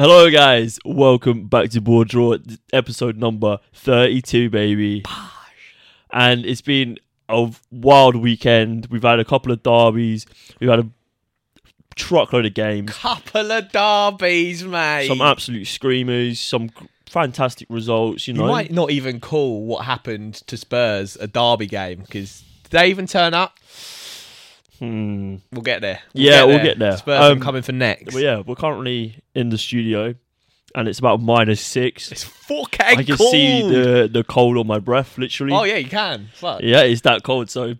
Hello, guys. Welcome back to Bore Draw, episode number 32, baby. And it's been a wild weekend. We've had a couple of derbies, we've had a truckload of games, Couple of derbies, mate. some absolute screamers, some fantastic results, you you know. might not even call what happened to Spurs a derby game because did they even turn up? Hmm. We'll get there. We'll Yeah, we'll get there. Spurs Um, are coming for next. But yeah, we're currently in the studio and it's about minus six. It's 4K I can cold. see the, the cold on my breath, literally. Oh yeah, you can. Fuck. Yeah, it's that cold. So,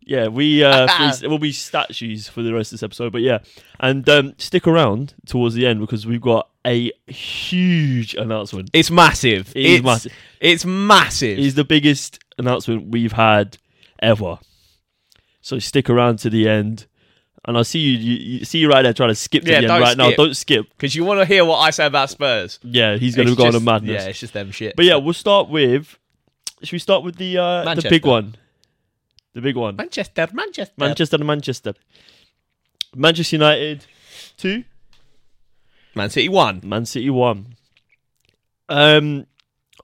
yeah, we uh, we'll be statues for the rest of this episode. But yeah, and um, stick around towards the end because we've got a huge announcement. It's massive. It is it's massive. It's massive. It's the biggest announcement we've had ever. So stick around to the end. And I see you, you, you see you right there trying to skip to Yeah, the end right now. Don't skip. Because you want to hear what I say about Spurs. Yeah, he's going to go on a madness. Yeah, it's just them shit. But yeah, we'll start with. Should we start with the uh, the big one? The big one. Manchester, Manchester. Manchester Manchester. Manchester United two, Man City one. Man City one. Um,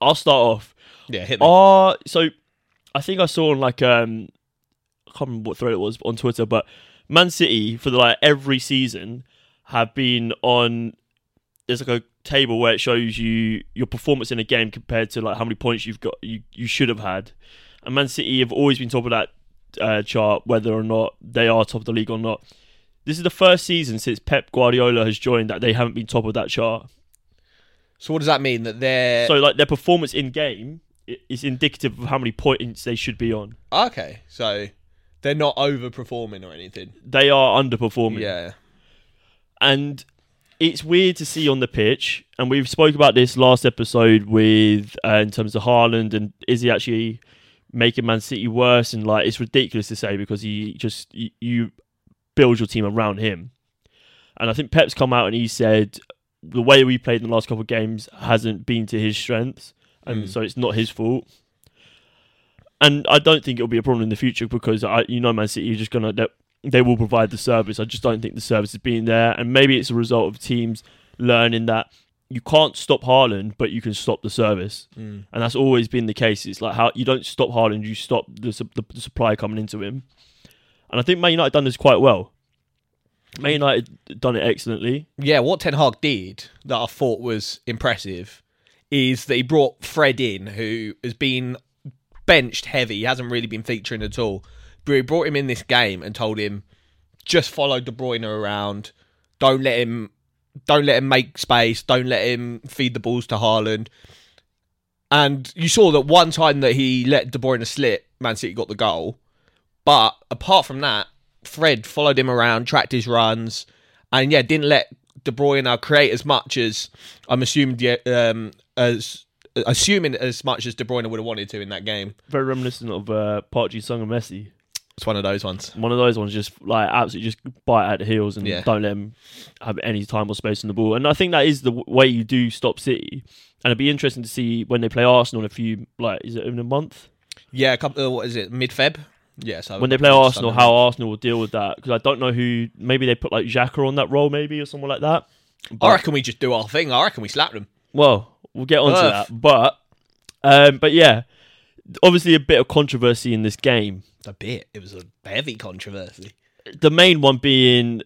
I'll start off. Yeah, hit me. Uh so I think I saw on like um, I can't remember what thread it was on Twitter, but Man City for the, like every season have been on. There's like a table where it shows you your performance in a game compared to like how many points you've got you you should have had, and Man City have always been top of that uh, chart, whether or not they are top of the league or not. This is the first season since Pep Guardiola has joined that they haven't been top of that chart. So what does that mean? That they're So like their performance in game is indicative of how many points they should be on. okay. So they're not overperforming or anything. They are underperforming. Yeah. And it's weird to see on the pitch, and we've spoke about this last episode with uh, in terms of Haaland and is he actually making Man City worse? And like it's ridiculous to say because he just you, you build your team around him. And I think Pep's come out and he said the way we played in the last couple of games hasn't been to his strengths, and Mm. so it's not his fault. And I don't think it'll be a problem in the future because I, you know, Man City are just gonna they, they will provide the service. I just don't think the service has been there, and maybe it's a result of teams learning that you can't stop Haaland, but you can stop the service, Mm. and that's always been the case. It's like how you don't stop Haaland, you stop the, the, the supply coming into him, and I think Man United done this quite well. Man United done it excellently. Yeah, what Ten Hag did that I thought was impressive is that he brought Fred in, who has been benched heavy. He hasn't really been featuring at all. But he brought him in this game and told him just follow De Bruyne around. Don't let him don't let him make space. Don't let him feed the balls to Haaland. And you saw that one time that he let De Bruyne slip, Man City got the goal. But apart from that, Fred followed him around, tracked his runs, and yeah, didn't let De Bruyne create as much as I'm assuming um, as assuming as much as De Bruyne would have wanted to in that game. Very reminiscent of uh, Park Ji-sung and Messi. It's one of those ones. One of those ones, just like absolutely just bite at the heels and Yeah. don't let him have any time or space on the ball. And I think that is the w- way you do stop City. And it'd be interesting to see when they play Arsenal in a few, like, is it in a month? Yeah, a couple. Uh, what is it? Mid Feb. Yeah. So when they play Arsenal, how Arsenal will deal with that. Because I don't know who, maybe they put like Xhaka on that role, maybe, or someone like that. But- I reckon we just do our thing. I reckon we slap them. Well, we'll get onto Ugh. that. But, um, but yeah, obviously a bit of controversy in this game. A bit. It was a heavy controversy. The main one being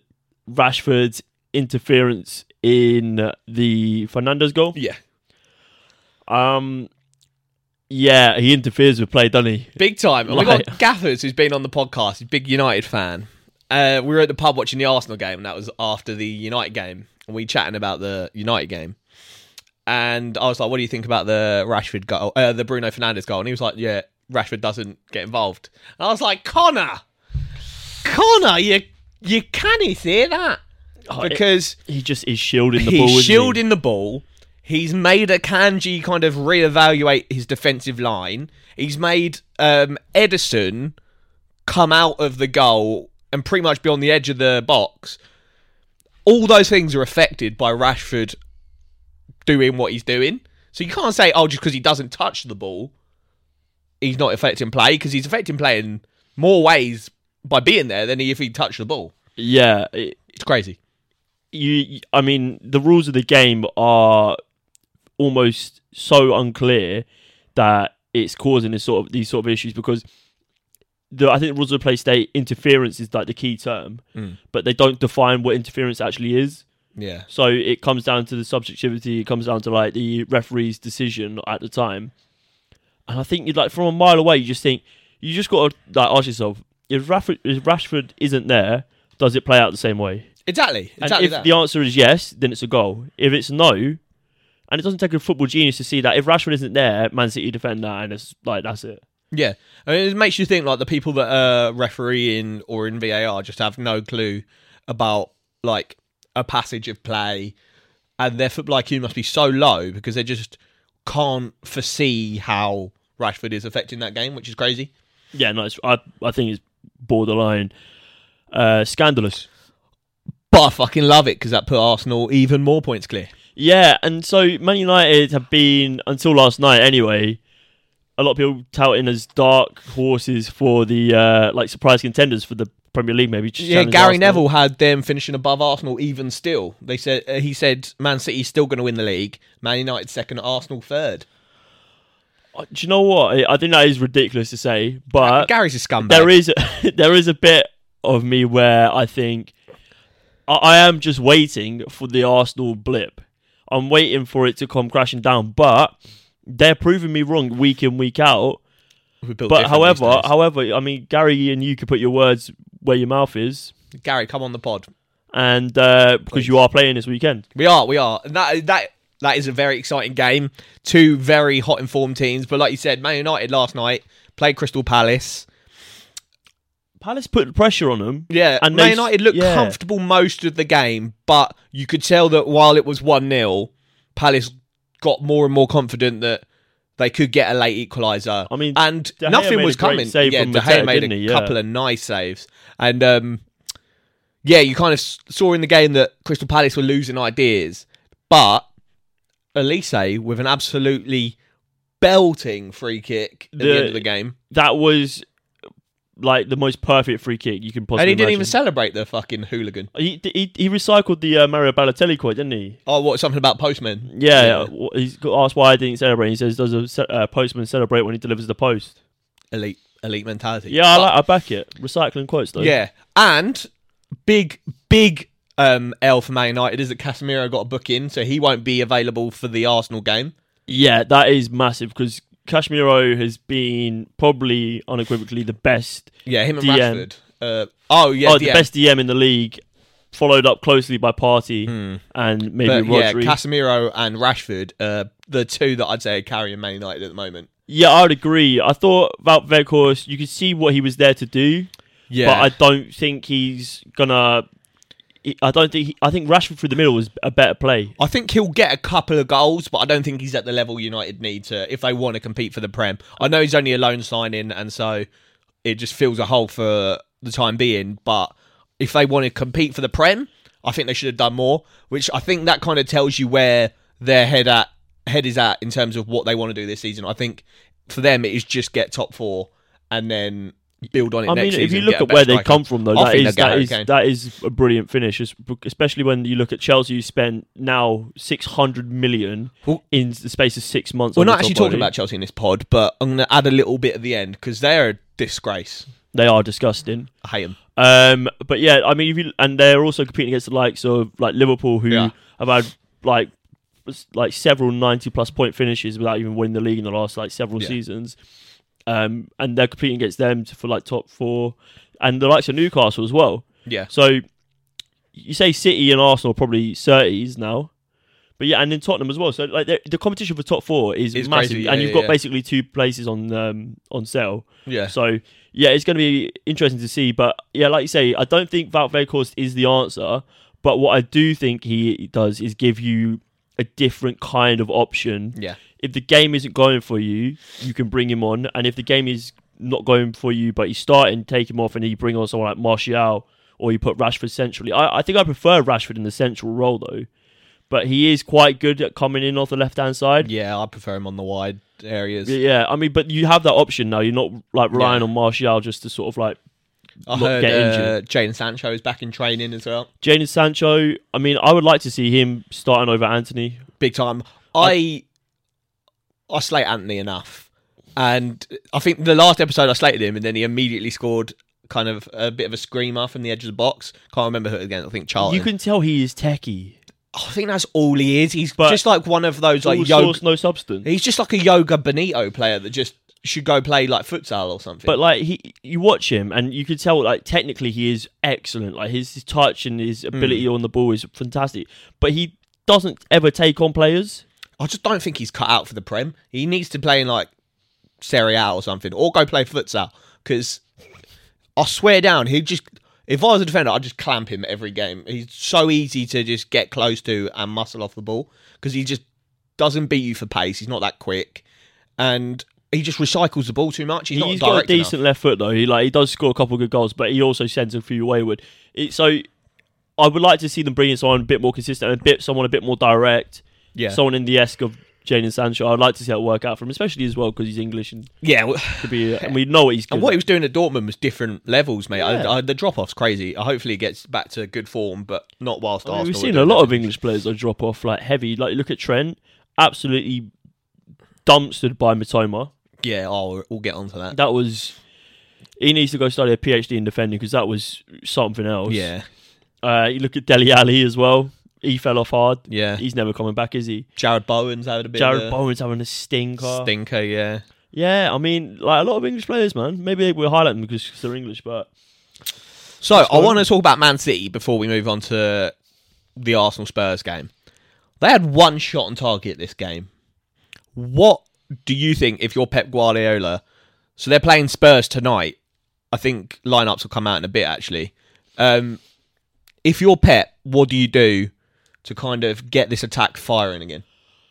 Rashford's interference in the Fernandes goal. Yeah. Um, yeah, he interferes with play, doesn't he? Big time. And we got Gaffers, who's been on the podcast, he's a big United fan. Uh, we were at the pub watching the Arsenal game, and that was after the United game. And we chatting about the United game. And I was like, "What do you think about the Rashford goal, uh, the Bruno Fernandes goal?" And he was like, "Yeah, Rashford doesn't get involved." And I was like, "Connor, Connor, you you can't say that Oh, it- because he just is shielding the ball. he's isn't he? shielding the ball. He's made Akanji kind of reevaluate his defensive line. He's made um, Ederson come out of the goal and pretty much be on the edge of the box. All those things are affected by Rashford doing what he's doing. So you can't say, oh, just because he doesn't touch the ball, he's not affecting play, because he's affecting play in more ways by being there than if he touched the ball. Yeah, it, It's crazy. you, I mean, the rules of the game are almost so unclear that it's causing this sort of these sort of issues because the I think the rules of play state interference is like the key term, Mm. but they don't define what interference actually is. Yeah. So it comes down to the subjectivity. It comes down to like the referee's decision at the time. And I think you'd like from a mile away, you just think you just got to like ask yourself if Rashford, if Rashford isn't there, does it play out the same way? Exactly. And if that. the answer is yes, then it's a goal. If it's no, and it doesn't take a football genius to see that if Rashford isn't there, Man City defend that, and it's like that's it. Yeah, I mean, it makes you think like the people that are refereeing or in VAR just have no clue about like a passage of play, and their football IQ must be so low because they just can't foresee how Rashford is affecting that game, which is crazy. Yeah, no, it's, I I think it's borderline uh, scandalous. But I fucking love it because that put Arsenal even more points clear. Yeah, and so Man United have been until last night anyway. A lot of people touting as dark horses for the uh, like surprise contenders for the Premier League, maybe. Yeah, Gary Arsenal. Neville had them finishing above Arsenal even still. They said uh, he said Man City's still going to win the league. Man United second, Arsenal third. Uh, Do you know what? I think that is ridiculous to say, but Gary's a scumbag. there is there is a bit of me where I think I, I am just waiting for the Arsenal blip. I'm waiting for it to come crashing down, but they're proving me wrong week in week out. We're built But however, days. however, I mean, Gary and you could put your words where your mouth is, Gary, come on the pod. and uh, because you are playing this weekend. We are, we are. And that that that is a very exciting game. Two very hot informed teams. But like you said, Man United last night played Crystal Palace. Palace put pressure on them. Yeah, And Man United looked yeah. comfortable most of the game, but you could tell that while it was one 0 Palace got more and more confident that they could get a late equaliser. I mean, and nothing was coming. yeah, De Gea made a? Yeah. couple of nice saves, and um, yeah, you kind of saw in the game that Crystal Palace were losing ideas, but Olise with an absolutely belting free kick at the, The- end of the game, That was like the most perfect free kick you can possibly. and he didn't imagine. even celebrate the fucking hooligan. He, he he recycled the uh, Mario Balotelli quote, didn't he? Oh, what? Something about postmen? Yeah, uh, he's got asked why I didn't celebrate. He says, "Does a uh, postman celebrate when he delivers the post?" elite, elite mentality. Yeah, I, But- like, I back it. Recycling quotes though. yeah, and big, big um, L for Man United is that Casemiro got a book in, so he won't be available for the Arsenal game. yeah, that is massive because Casemiro has been probably unequivocally the best. Yeah, him and DM. Rashford. Uh, oh yeah, oh, the best DM in the league, followed up closely by Partey Hmm. and maybe But yeah, Casemiro and Rashford, uh, the two that I'd say are carrying Man United at the moment. yeah, I would agree. I thought about Weghorst, you could see what he was there to do, Yeah, but I don't think he's gonna. I don't think. He, I think Rashford through the middle was a better play. I think he'll get a couple of goals, but I don't think he's at the level United need to if they want to compete for the Prem. I know he's only a loan signing, and so it just fills a hole for the time being. But if they want to compete for the Prem, I think they should have done more. Which I think that kind of tells you where their head at head is at in terms of what they want to do this season. I think for them it is just get top four and then build on it. I mean, if you look at where they come from, though, I that is that is that is a brilliant finish. Especially when you look at Chelsea, You spent now six hundred million Well- in the space of six months. We're not actually talking about Chelsea in this pod, but I'm going to add a little bit at the end because they're a disgrace. They are disgusting. I hate them. Um, but yeah, I mean, if you, and they're also competing against the likes of like Liverpool, who Yeah. have had like like several ninety plus point finishes without even winning the league in the last like several Yeah. seasons. Um, and they're competing against them for like top four, and the likes of Newcastle as well. Yeah. So you say City and Arsenal are probably thirties now, but yeah, and then Tottenham as well. So like the the competition for top four is It's massive, yeah, and you've yeah, got yeah. basically two places on um, on sale. Yeah. So yeah, it's going to be interesting to see. But yeah, like you say, I don't think Valverde is the answer. But what I do think he does is give you a different kind of option. Yeah. If the game isn't going for you, you can bring him on, and if the game is not going for you, but he's starting, take him off, and you bring on someone like Martial, or you put Rashford centrally. I, I think I prefer Rashford in the central role though. But he is quite good at coming in off the left hand side. Yeah, I prefer him on the wide areas. Yeah, I mean, but you have that option now. You're not like relying Yeah. on Martial just to sort of like I heard get uh, injured. Jadon Sancho is back in training as well. Jadon Sancho. I mean, I would like to see him starting over Antony. Big time. I I slate Antony enough, and I think the last episode I slated him, and then he immediately scored kind of a bit of a screamer from the edge of the box. Can't remember who again. I think Charlton. You can tell he is techie. I think that's all he is. He's But- just like one of those like yoga. source, no substance. He's just like a joga bonito player that just should go play like futsal or something. But like he, you watch him, and you can tell like technically he is excellent. Like his, his touch and his Hmm. ability on the ball is fantastic. But he doesn't ever take on players. I just don't think he's cut out for the Prem. He needs to play in like Serie A or something, or go play futsal. Because I swear down, he just. If I was a defender, I'd just clamp him every game. He's so easy to just get close to and muscle off the ball because he just doesn't beat you for pace. He's not that quick, and he just recycles the ball too much. He's, He's not got a direct enough. decent left foot though. He like he does score a couple of good goals, but he also sends a few wayward. It, so I would like to see them bring in someone a bit more consistent, a bit someone a bit more direct, Yeah, someone in the esque of Jadon Sancho. I'd like to see that work out for him, especially as well because he's English and yeah. well- could be. and we know what he's good. And what he was doing at Dortmund was different levels, mate. Yeah. I, I, the drop off's crazy. I hopefully he gets back to good form, but not whilst I mean, we've seen a lot it. of English players that drop off like heavy. Like look at Trent, absolutely dumpstered by Mitoma. Yeah, oh, we'll get onto that. That was. He needs to go study a PhD in defending because that was something else. Yeah, Uh, you look at Dele Alli as well. He fell off hard. yeah. He's never coming back, is he? Jarrod Bowen's had a bit Jarrod of a Bowen's having a stinker. stinker. Yeah. yeah, I mean, like a lot of English players, man. Maybe we'll highlight them because they're English, but So I want to talk about Man City before we move on to the Arsenal Spurs game. They had one shot on target this game. What do you think if you're Pep Guardiola? So they're playing Spurs tonight. I think lineups will come out in a bit actually. Um, if you're Pep, what do you do to kind of get this attack firing again?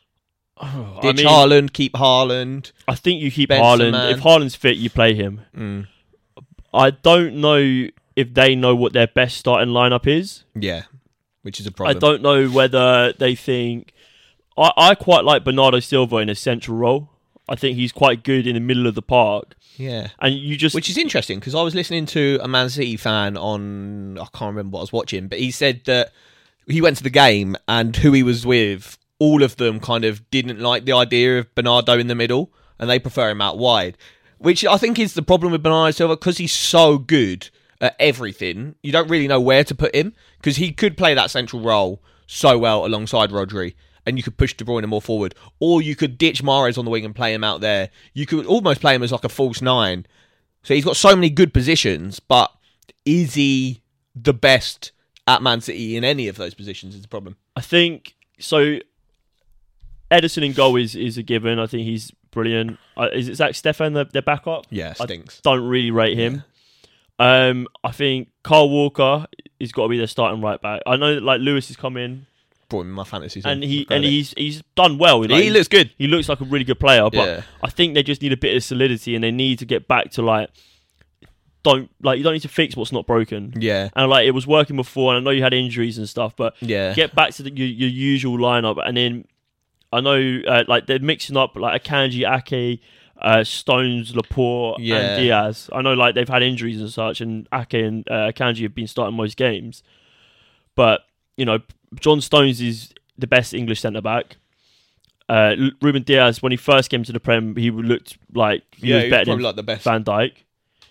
I Ditch mean, Haaland, keep Haaland. I think you keep Benzema. Haaland. If Haaland's fit, you play him. Mm, I don't know if they know what their best starting lineup is. yeah, which is a problem. I don't know whether they think. I, I quite like Bernardo Silva in a central role. I think he's quite good in the middle of the park, Yeah. and you just Which is interesting because I was listening to a Man City fan on I can't remember what I was watching, but he said that he went to the game and who he was with, all of them kind of didn't like the idea of Bernardo in the middle and they prefer him out wide. Which I think is the problem with Bernardo Silva because he's so good at everything. You don't really know where to put him because he could play that central role so well alongside Rodri. And you could push De Bruyne more forward, or you could ditch Mahrez on the wing and play him out there. You could almost play him as like a false nine, so he's got so many good positions, but is he the best at Man City in any of those positions? Is the problem. I think so. Ederson in goal is, is a given. I think he's brilliant. Uh, is it Zack Steffen their, their backup? Yeah, I stinks. don't really rate him. Um, I think Kyle Walker has got to be their starting right back. I know that like Lewis has come in Brought him in my fantasy, and he and he's he's done well. Like, he looks good. he looks like a really good player, but Yeah. I think they just need a bit of solidity and they need to get back to like don't like you don't need to fix what's not broken. Yeah, And like it was working before, and I know you had injuries and stuff, but yeah, get back to the, your, your usual lineup. And then I know uh, like they're mixing up like Akanji, Ake, uh, Stones, Laporte, Yeah. and Dias. I know like they've had injuries and such, and Ake and uh, Akanji have been starting most games. But you know, John Stones is the best English centre back. Uh, Ruben Dias, when he first came to the Prem, he looked like he yeah. was better than like the best Van Dijk.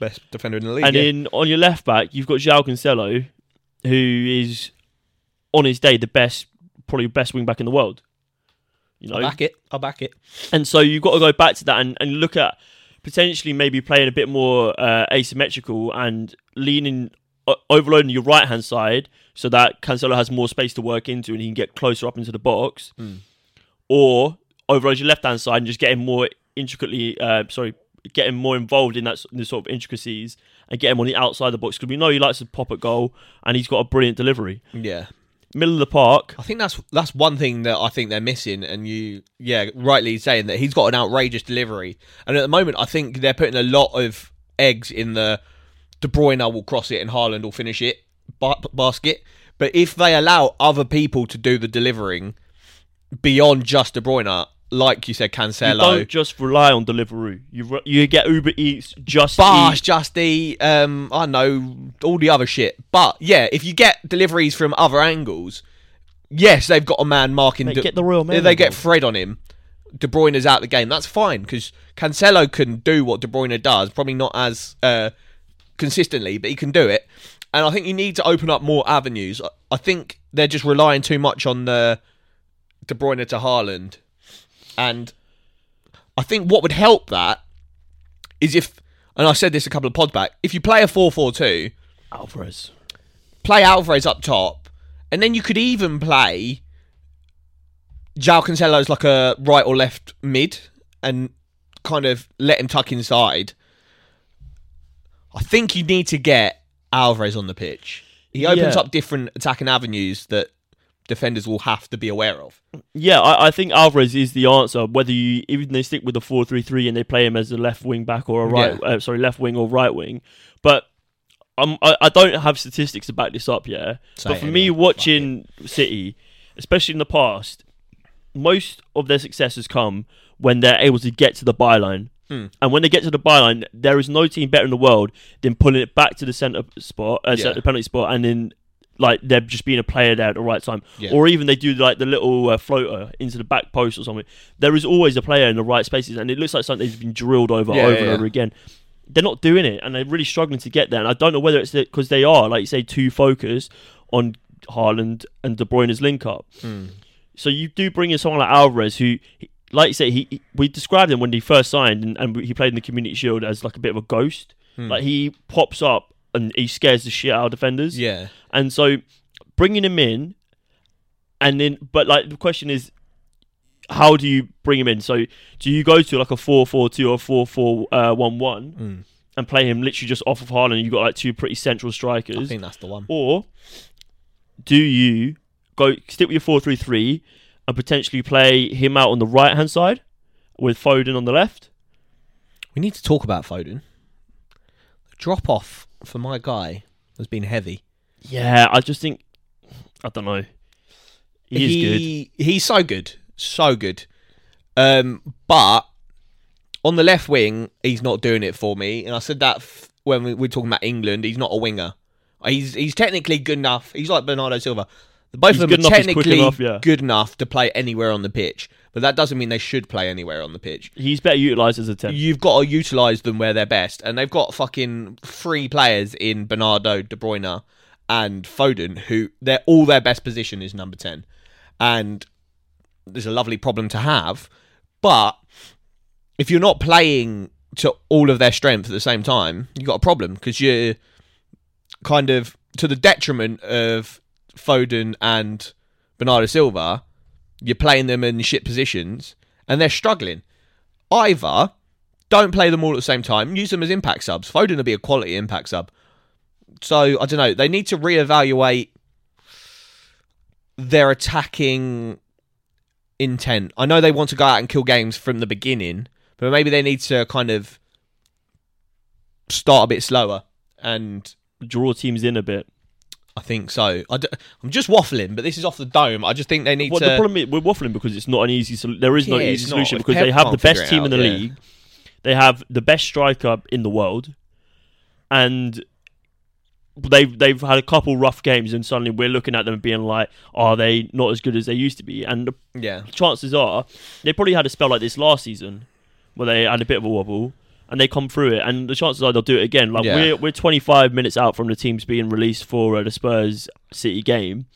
best defender in the league. And yeah. then on your left back, you've got João Cancelo, who is on his day the best, probably best wing back in the world. You know, I'll back it. I'll back it. and so you've got to go back to that and, and look at potentially maybe playing a bit more uh, asymmetrical and leaning overloading your right hand side so that Cancelo has more space to work into and he can get closer up into the box, Mm. or overload your left hand side and just getting more intricately, uh, sorry, getting more involved in that in the sort of intricacies and get him on the outside of the box because we know he likes to pop at goal and he's got a brilliant delivery. Yeah, Middle of the park, I think that's that's one thing that I think they're missing. And you, yeah, rightly saying that he's got an outrageous delivery. And at the moment, I think they're putting a lot of eggs in the De Bruyne will cross it and Haaland will finish it ba- basket. But if they allow other people to do the delivering beyond just De Bruyne, like you said, You Cancelo. don't just rely on delivery. You re- you get Uber Eats, Just Bosh, Eat. Just Eat, um, I know all the other shit. But yeah, if you get deliveries from other angles, yes, they've got a man marking. Mate, De- get the Royal Mail They get. Fred on him. De Bruyne's out the game. That's fine because Cancelo can do what De Bruyne does. Probably not as uh, consistently, but he can do it. And I think you need to open up more avenues. I- think they're just relying too much on the De Bruyne to Haaland, and I think what would help that is if, and I said this a couple of pods back, if you play a 4 4 2, Alvarez. play Alvarez up top, and then you could even play João Cancelo as like a right or left mid and kind of let him tuck inside. I think you need to get Alvarez on the pitch. He opens Yeah. up different attacking avenues that defenders will have to be aware of. Yeah, I, I think Alvarez is the answer. Whether you even they stick with the four three three and they play him as a left wing back or a right, Yeah. uh, sorry, left wing or right wing, but. Um, I, I don't have statistics to back this up yet, Say but for anyway, me, watching City, especially in the past, most of their success has come when they're able to get to the byline. Hmm. And when they get to the byline, there is no team better in the world than pulling it back to the centre spot, uh, Yeah. the penalty spot, and then like they're just being a player there at the right time, Yeah. or even they do like the little uh, floater into the back post or something. There is always a player in the right spaces, and it looks like something that's been drilled over, Yeah, over and over again. They're not doing it, and they're really struggling to get there. And I don't know whether it's because they are, like you say, too focused on Haaland and De Bruyne's link up. Hmm. So you do bring in someone like Alvarez, who, like you say, he, he- we described him when he first signed, and, and he played in the Community Shield as like a bit of a ghost. Hmm. Like he pops up and he scares the shit out of defenders. Yeah. And so bringing him in, and then, but like the question is, how do you bring him in? So do you go to like a 4 4 2 or 4 4 uh, 1 1 Hmm. and play him literally just off of Haaland? You've got like two pretty central strikers. I think that's the one. Or do you go stick with your 4 3 3 and potentially play him out on the right hand side with Foden on the left? We need to talk about Foden. Drop off for my guy has been heavy. Yeah, I just think, I don't know. He is good. He's so good, so good. Um, but on the left wing, he's not doing it for me. And I said that f- when we were talking about England. He's not a winger. He's he's technically good enough. He's like Bernardo Silva. Both He's of good them are enough, technically enough, yeah. good enough to play anywhere on the pitch. But that doesn't mean they should play anywhere on the pitch. He's better utilised as a 10. You've got to utilise them where they're best, and they've got fucking three players in Bernardo, De Bruyne, and Foden who they're all their best position is number ten, and there's a lovely problem to have. But if you're not playing to all of their strength at the same time, you've got a problem because you're kind of to the detriment of Foden and Bernardo Silva. You're playing them in shit positions, and they're struggling. Either don't play them all at the same time. Use them as impact subs. Foden will be a quality impact sub. So I don't know. They need to reevaluate their attacking intent. I know they want to go out and kill games from the beginning, but maybe they need to kind of start a bit slower. And Draw teams in a bit. I think so. I d- I'm just waffling, but this is off the dome. I just think they need Well, to. the problem is we're waffling because it's not an easy. Sol- there is no easy solution because Pep they have the best team in the yeah. league. They have the best striker in the world, and they've they've had a couple rough games, and suddenly we're looking at them and being like, are they not as good as they used to be? And yeah. chances are they probably had a spell like this last season where they had a bit of a wobble and they come through it and the chances are they'll do it again like Yeah. we're, we're 25 minutes out from the teams being released for uh, the spurs city game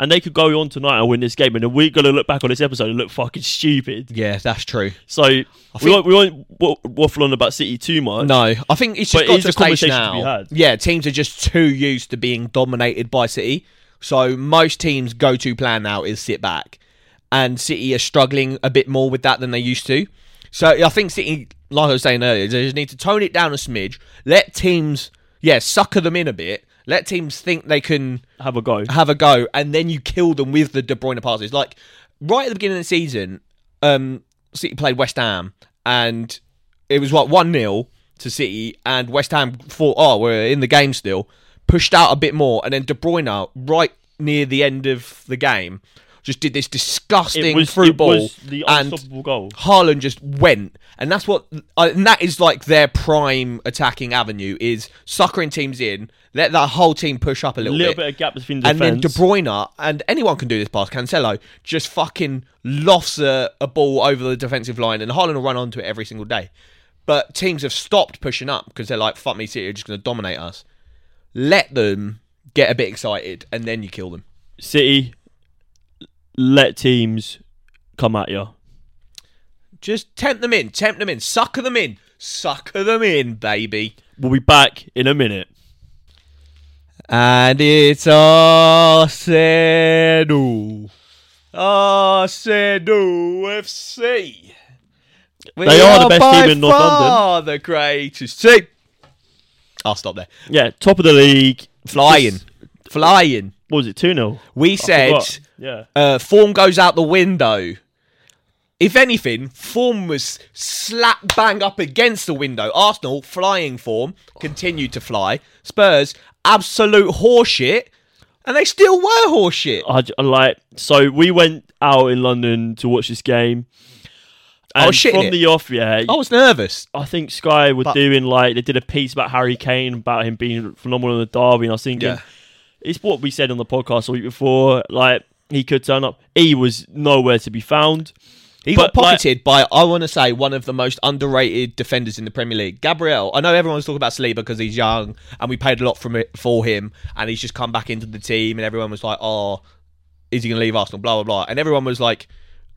and they could go on tonight and win this game and then we're going to look back on this episode and look fucking stupid Yeah, that's true. so we, won't, we won't wa- waffle on about city too much No, I think it's just got it to a stage to now. be had. Yeah, teams are just too used to being dominated by City. So most teams' go-to plan now is sit back, and City are struggling a bit more with that than they used to. So I think City, like I was saying earlier, they just need to tone it down a smidge. Let teams, yeah, sucker them in a bit. Let teams think they can have a go have a go, and then you kill them with the De Bruyne passes. Like right at the beginning of the season, um, City played West Ham, and it was what one 0 to City, and West Ham thought, oh, we're in the game still, pushed out a bit more, and then De Bruyne right near the end of the game just did this disgusting was, through it ball, was the and unstoppable goal. Haaland just went, and that's what, uh, and that is like their prime attacking avenue is suckering teams in, let that whole team push up a little bit. A little, bit, bit of gap between the and then. De Bruyne and anyone can do this pass. Cancelo just fucking lofts a, a ball over the defensive line, and Haaland will run onto it every single day. But teams have stopped pushing up because they're like, "Fuck me, City are just going to dominate us." Let them get a bit excited, and then you kill them. City let teams come at you. Just tempt them in, tempt them in, sucker them in, sucker them in, baby. We'll be back in a minute. And it's Arsenal. Arsenal FC. We They are the best by team in North far The greatest team. I'll stop there. Yeah, top of the league. Flying. Just- Flying. what was it, 2 0? We said Yeah. uh, form goes out the window. If anything, form was slap bang up against the window. Arsenal, flying form, continued to fly. Spurs, absolute horseshit. And they still were horseshit. I, like so we went out in London to watch this game. I was shitting from it. the off, yeah. I was nervous. I think Sky were But- doing like they did a piece about Harry Kane about him being phenomenal in the derby, and I was thinking Yeah. it's what we said on the podcast a week before. Like he could turn up. He was nowhere to be found. He But, got like- pocketed by, I want to say, one of the most underrated defenders in the Premier League. Gabriel. I know everyone's talking about Saliba because he's young and we paid a lot from it for him and he's just come back into the team and everyone was like, oh, is he going to leave Arsenal? Blah, blah, blah. And everyone was like,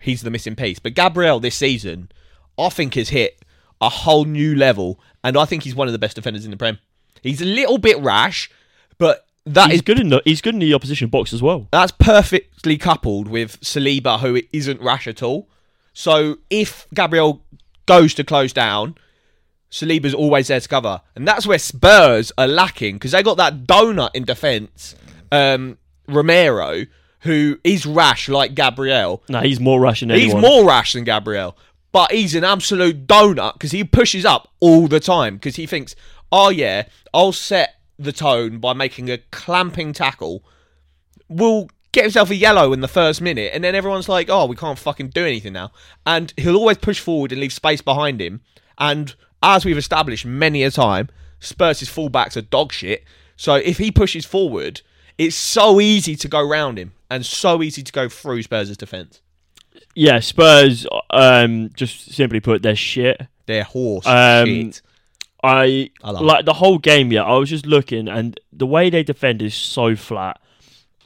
he's the missing piece. But Gabriel this season, I think, has hit a whole new level and I think he's one of the best defenders in the Prem. He's a little bit rash, but that He's is good in the he's good in the opposition box as well. that's perfectly coupled with Saliba, who isn't rash at all. So if Gabriel goes to close down, Saliba's always there to cover, and that's where Spurs are lacking because they got that donut in defence, um, Romero, who is rash like Gabriel. No, he's more rash than anyone. He's more rash than Gabriel, but he's an absolute donut because he pushes up all the time because he thinks, oh yeah, I'll set the tone by making a clamping tackle. Will get himself a yellow in the first minute, and then everyone's like, oh, we can't fucking do anything now. And he'll always push forward and leave space behind him. And as we've established many a time, Spurs' fullbacks are dog shit. So if he pushes forward, it's so easy to go round him and so easy to go through Spurs' defence. yeah, Spurs. Um, just simply put, they're shit. They're horse Um, shit. I, I like the whole game. Yeah, I was just looking, and the way they defend is so flat.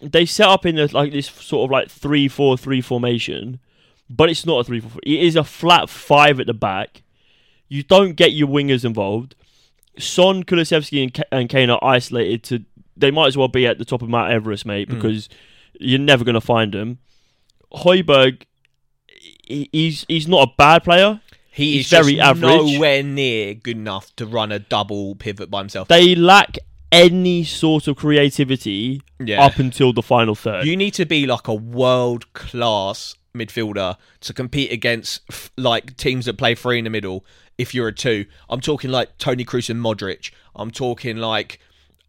They set up in this, like this sort of like three four three formation, but it's not a three four. It is a flat five at the back. You don't get your wingers involved. Son, Kulusevski, and, Ka- and Kane are isolated to. They might as well be at the top of Mount Everest, mate, Hmm. because you're never going to find them. Højbjerg, he's he's not a bad player. He he's is very average. nowhere near good enough to run a double pivot by himself. they lack any sort of creativity Yeah. up until the final third. You need to be like a world class midfielder to compete against like teams that play three in the middle. If you're a two, I'm talking like Toni Kroos and Modric. I'm talking like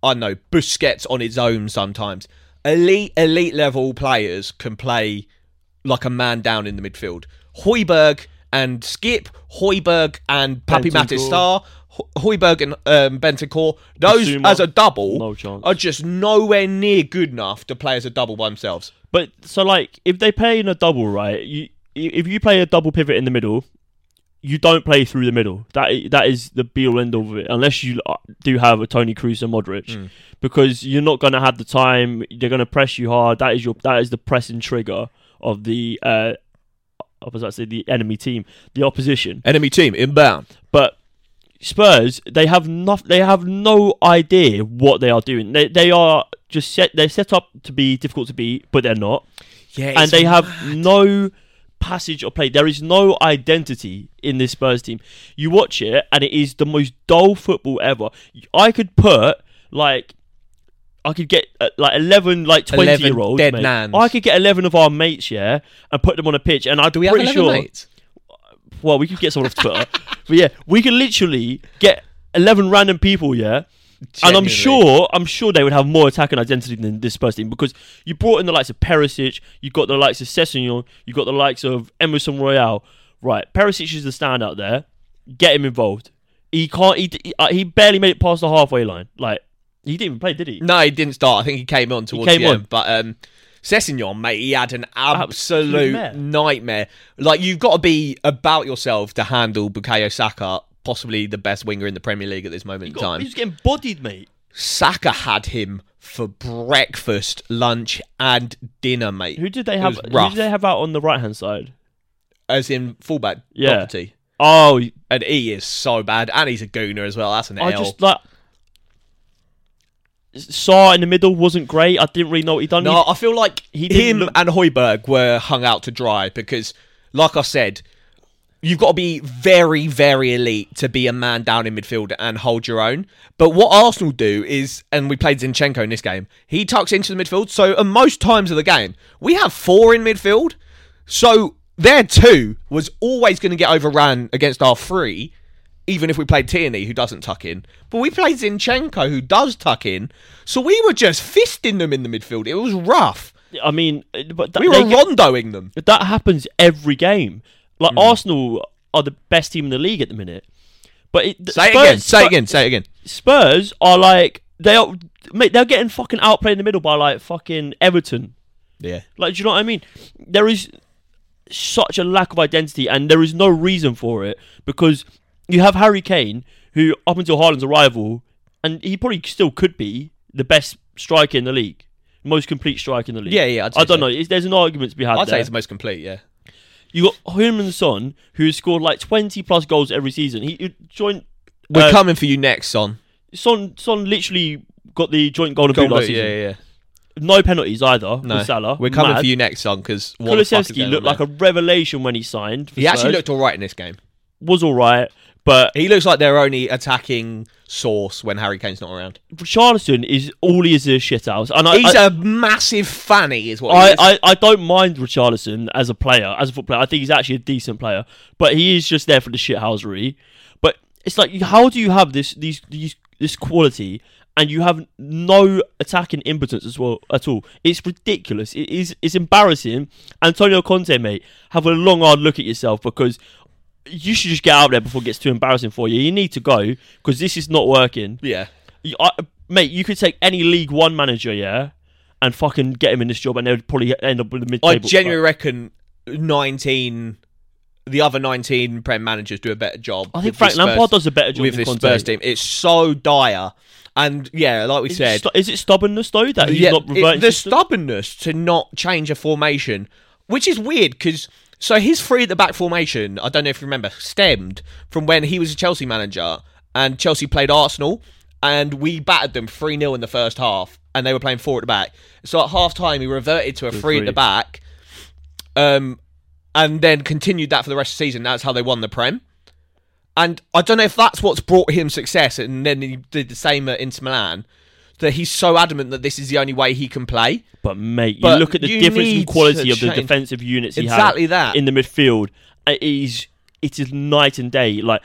I don't know Busquets on his own. Sometimes elite elite level players can play like a man down in the midfield. Højbjerg and Skip, Højbjerg and Papi. Matistar, Ho- Højbjerg and um, Bentancur. Those as a double No are just nowhere near good enough to play as a double by themselves. But so like if they play in a double, right? You if you play a double pivot in the middle, you don't play through the middle. That that is the be all end all of it. Unless you uh, do have a Toni Kroos and Modric, Hmm. because you're not going to have the time. They're going to press you hard. That is your that is the pressing trigger of the. uh I to say the enemy team, the opposition. Enemy team inbound. But Spurs, they have no, they have no idea what they are doing. They they are just set. They're set up to be difficult to beat, but they're not, Yeah, and they have no passage of play. There is no identity in this Spurs team. You watch it, and it is the most dull football ever. I could put like. I could get uh, like eleven, like twenty 11 year olds. dead mate. nans. I could get eleven of our mates, yeah, and put them on a pitch. And I'm Do we have pretty 11 sure mates? well, we could get someone off Twitter, but yeah, we could literally get eleven random people, yeah, And I'm Genuinely. sure, I'm sure they would have more attacking identity than this team because you brought in the likes of Perisic, you got the likes of Sessegnon, you got the likes of Emerson Royal. Right, Perisic is the standout there. Get him involved. He can't. He he, uh, he barely made it past the halfway line. Like he didn't even play, did he? No, he didn't start. I think he came on towards came the on. end. But um, Sessegnon, mate, he had an Absolute absolute nightmare. Like you've got to be about yourself to handle Bukayo Saka, possibly the best winger in the Premier League at this moment He, in time. he was getting bodied, mate. Saka had him for breakfast, lunch, and dinner, mate. Who did they have? Who did they have out on the right hand side? As in fullback, Yeah. Doherty. Oh, And he is so bad, and he's a gooner as well. That's an I L. just like saw in the middle wasn't great. I didn't really know what he done. No, I feel like he him look- and Højbjerg were hung out to dry because, like I said, you've got to be very, very elite to be a man down in midfield and hold your own. But what Arsenal do is, and we played Zinchenko in this game, he tucks into the midfield. So, at most times of the game, we have four in midfield. So, their two was always going to get overran against our three, even if we played Tierney, who doesn't tuck in. But we played Zinchenko, who does tuck in. So, we were just fisting them in the midfield. It was rough. I mean, uh, but that, We were rondoing them. that happens every game. Like Arsenal are the best team in the league at the minute. But it, Say it Spurs- again. Say it again. Say it again. Spurs are like they are, mate. They're getting fucking outplayed in the middle by like fucking Everton. Yeah. Like, do you know what I mean? There is such a lack of identity, and there is no reason for it because you have Harry Kane, who up until Haaland's arrival, and he probably still could be the best striker in the league, most complete striker in the league. Yeah, yeah, I'd say I don't so. know. There's an argument to be had I'd there. say it's the most complete. Yeah. You got Heung-Min Son, who has scored like 20 plus goals every season. He, he joined. We're uh, coming for you next, son. Son, Son literally got the joint golden Go boot last season. yeah, yeah. No penalties either No, Salah. we're coming Mad. for you next, son. Because Kulusevski looked like a revelation when he signed. He actually looked all right in this game. was all right, but He looks like their only attacking source when Harry Kane's not around. Richarlison is all he is is a shit house, and I, He's I, a massive fanny, is what I, he is. I, I don't mind Richarlison as a player, as a footballer. I think he's actually a decent player, but he is just there for the shithousery. But it's like, how do you have this these these this quality and you have no attacking impotence as well at all? It's ridiculous. It is it's embarrassing. Antonio Conte, mate, have a long hard look at yourself because you should just get out there before it gets too embarrassing for you. You need to go because this is not working. yeah. You- I, mate, you could take any League One manager, yeah, and fucking get him in this job, and they would probably end up with a mid-table. I genuinely reckon 19, the other 19 Prem managers do a better job. I think Frank Spurs- Lampard does a better job with this Conte. Spurs team. It's so dire. And yeah, like we Is, said, it, stu- is it stubbornness though that he's yeah, not it- reverting? the system? stubbornness to not change a formation, which is weird because so his three at the back formation, I don't know if you remember, stemmed from when he was a Chelsea manager and Chelsea played Arsenal and we battered them 3 0 in the first half and they were playing four at the back. So at half time, he reverted to a three at the back um, and then continued that for the rest of the season. That's how they won the Prem. And I don't know if that's what's brought him success, and then he did the same at Inter Milan. That he's so adamant that this is the only way he can play. But mate, you But look at the difference in quality of the defensive units he Exactly had that. in the midfield. It is it is night and day. Like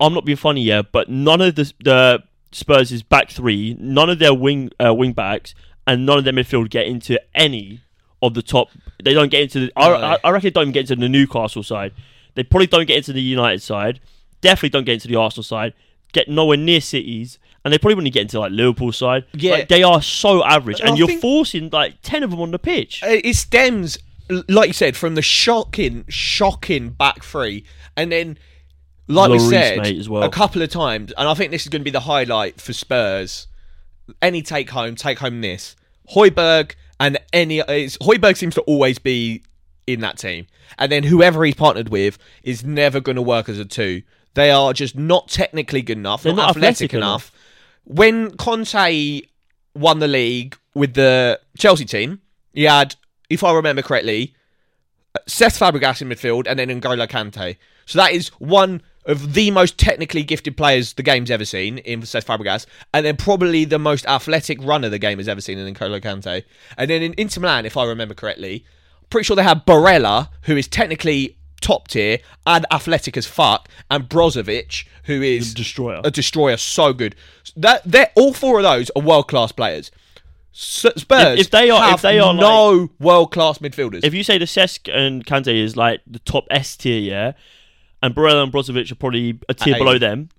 I'm not being funny here, but none of the the Spurs' back three, none of their wing uh, wing backs, and none of their midfield get into any of the top. They don't get into. The, I, No. I, I reckon they don't even get into the Newcastle side. They probably don't get into the United side. Definitely don't get into the Arsenal side. Get nowhere near Cities. And they probably wouldn't get into like Liverpool side. Yeah. Like, they are so average, And I you're forcing like ten of them on the pitch. Uh, It stems, like you said, from the shocking, shocking back three, and then, like we said, mate, as well. a couple of times, and I think this is going to be the highlight for Spurs. Any take home, take home this Højbjerg and any. It's, Højbjerg seems to always be in that team, and then whoever he's partnered with is never going to work as a two. They are just not technically good enough, not, not athletic, athletic enough. When Conte won the league with the Chelsea team, he had, if I remember correctly, Cesc Fabregas in midfield and then N'Golo Kante. So that is one of the most technically gifted players the game's ever seen in Cesc Fabregas, and then probably the most athletic runner the game has ever seen in N'Golo Kante. And then in Inter Milan, if I remember correctly, pretty sure they have Barella, who is technically top tier and athletic as fuck, and Brozovic, who is a Destroyer. a destroyer, so good. That they're all four of those are world class players. Spurs, If- if they are- if they are, no world class midfielders. if you say the Cesc and Kante is like the top S tier, yeah, and Barella and Brozovic are probably a tier below them.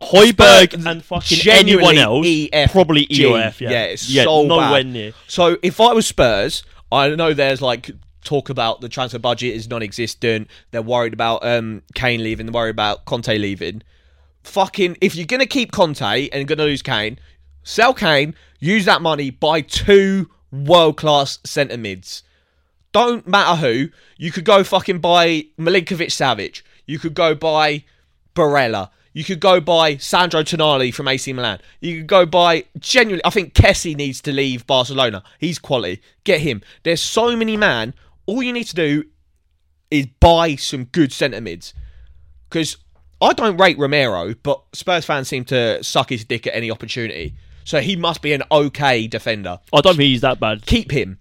Højbjerg Spurs- and fucking anyone else E, F, probably E G. or F. Yeah, Yeah, it's so nowhere bad. near. So if I was Spurs, I know there's like talk about the transfer budget is non-existent. They're worried about um, Kane leaving. They're worried about Conte leaving. Fucking, if you're gonna keep Conte and gonna lose Kane, sell Kane. Use that money buy two world-class centre mids. Don't matter who. You could go fucking buy Milinkovic Savic. You could go buy Barella. You could go buy Sandro Tonali from AC Milan. You could go buy genuinely. I think Kessie needs to leave Barcelona. He's quality. Get him. There's so many man. All you need to do is buy some good centre mids. Because I don't rate Romero, but Spurs fans seem to suck his dick at any opportunity. So he must be an okay defender I don't think he's that bad. keep him.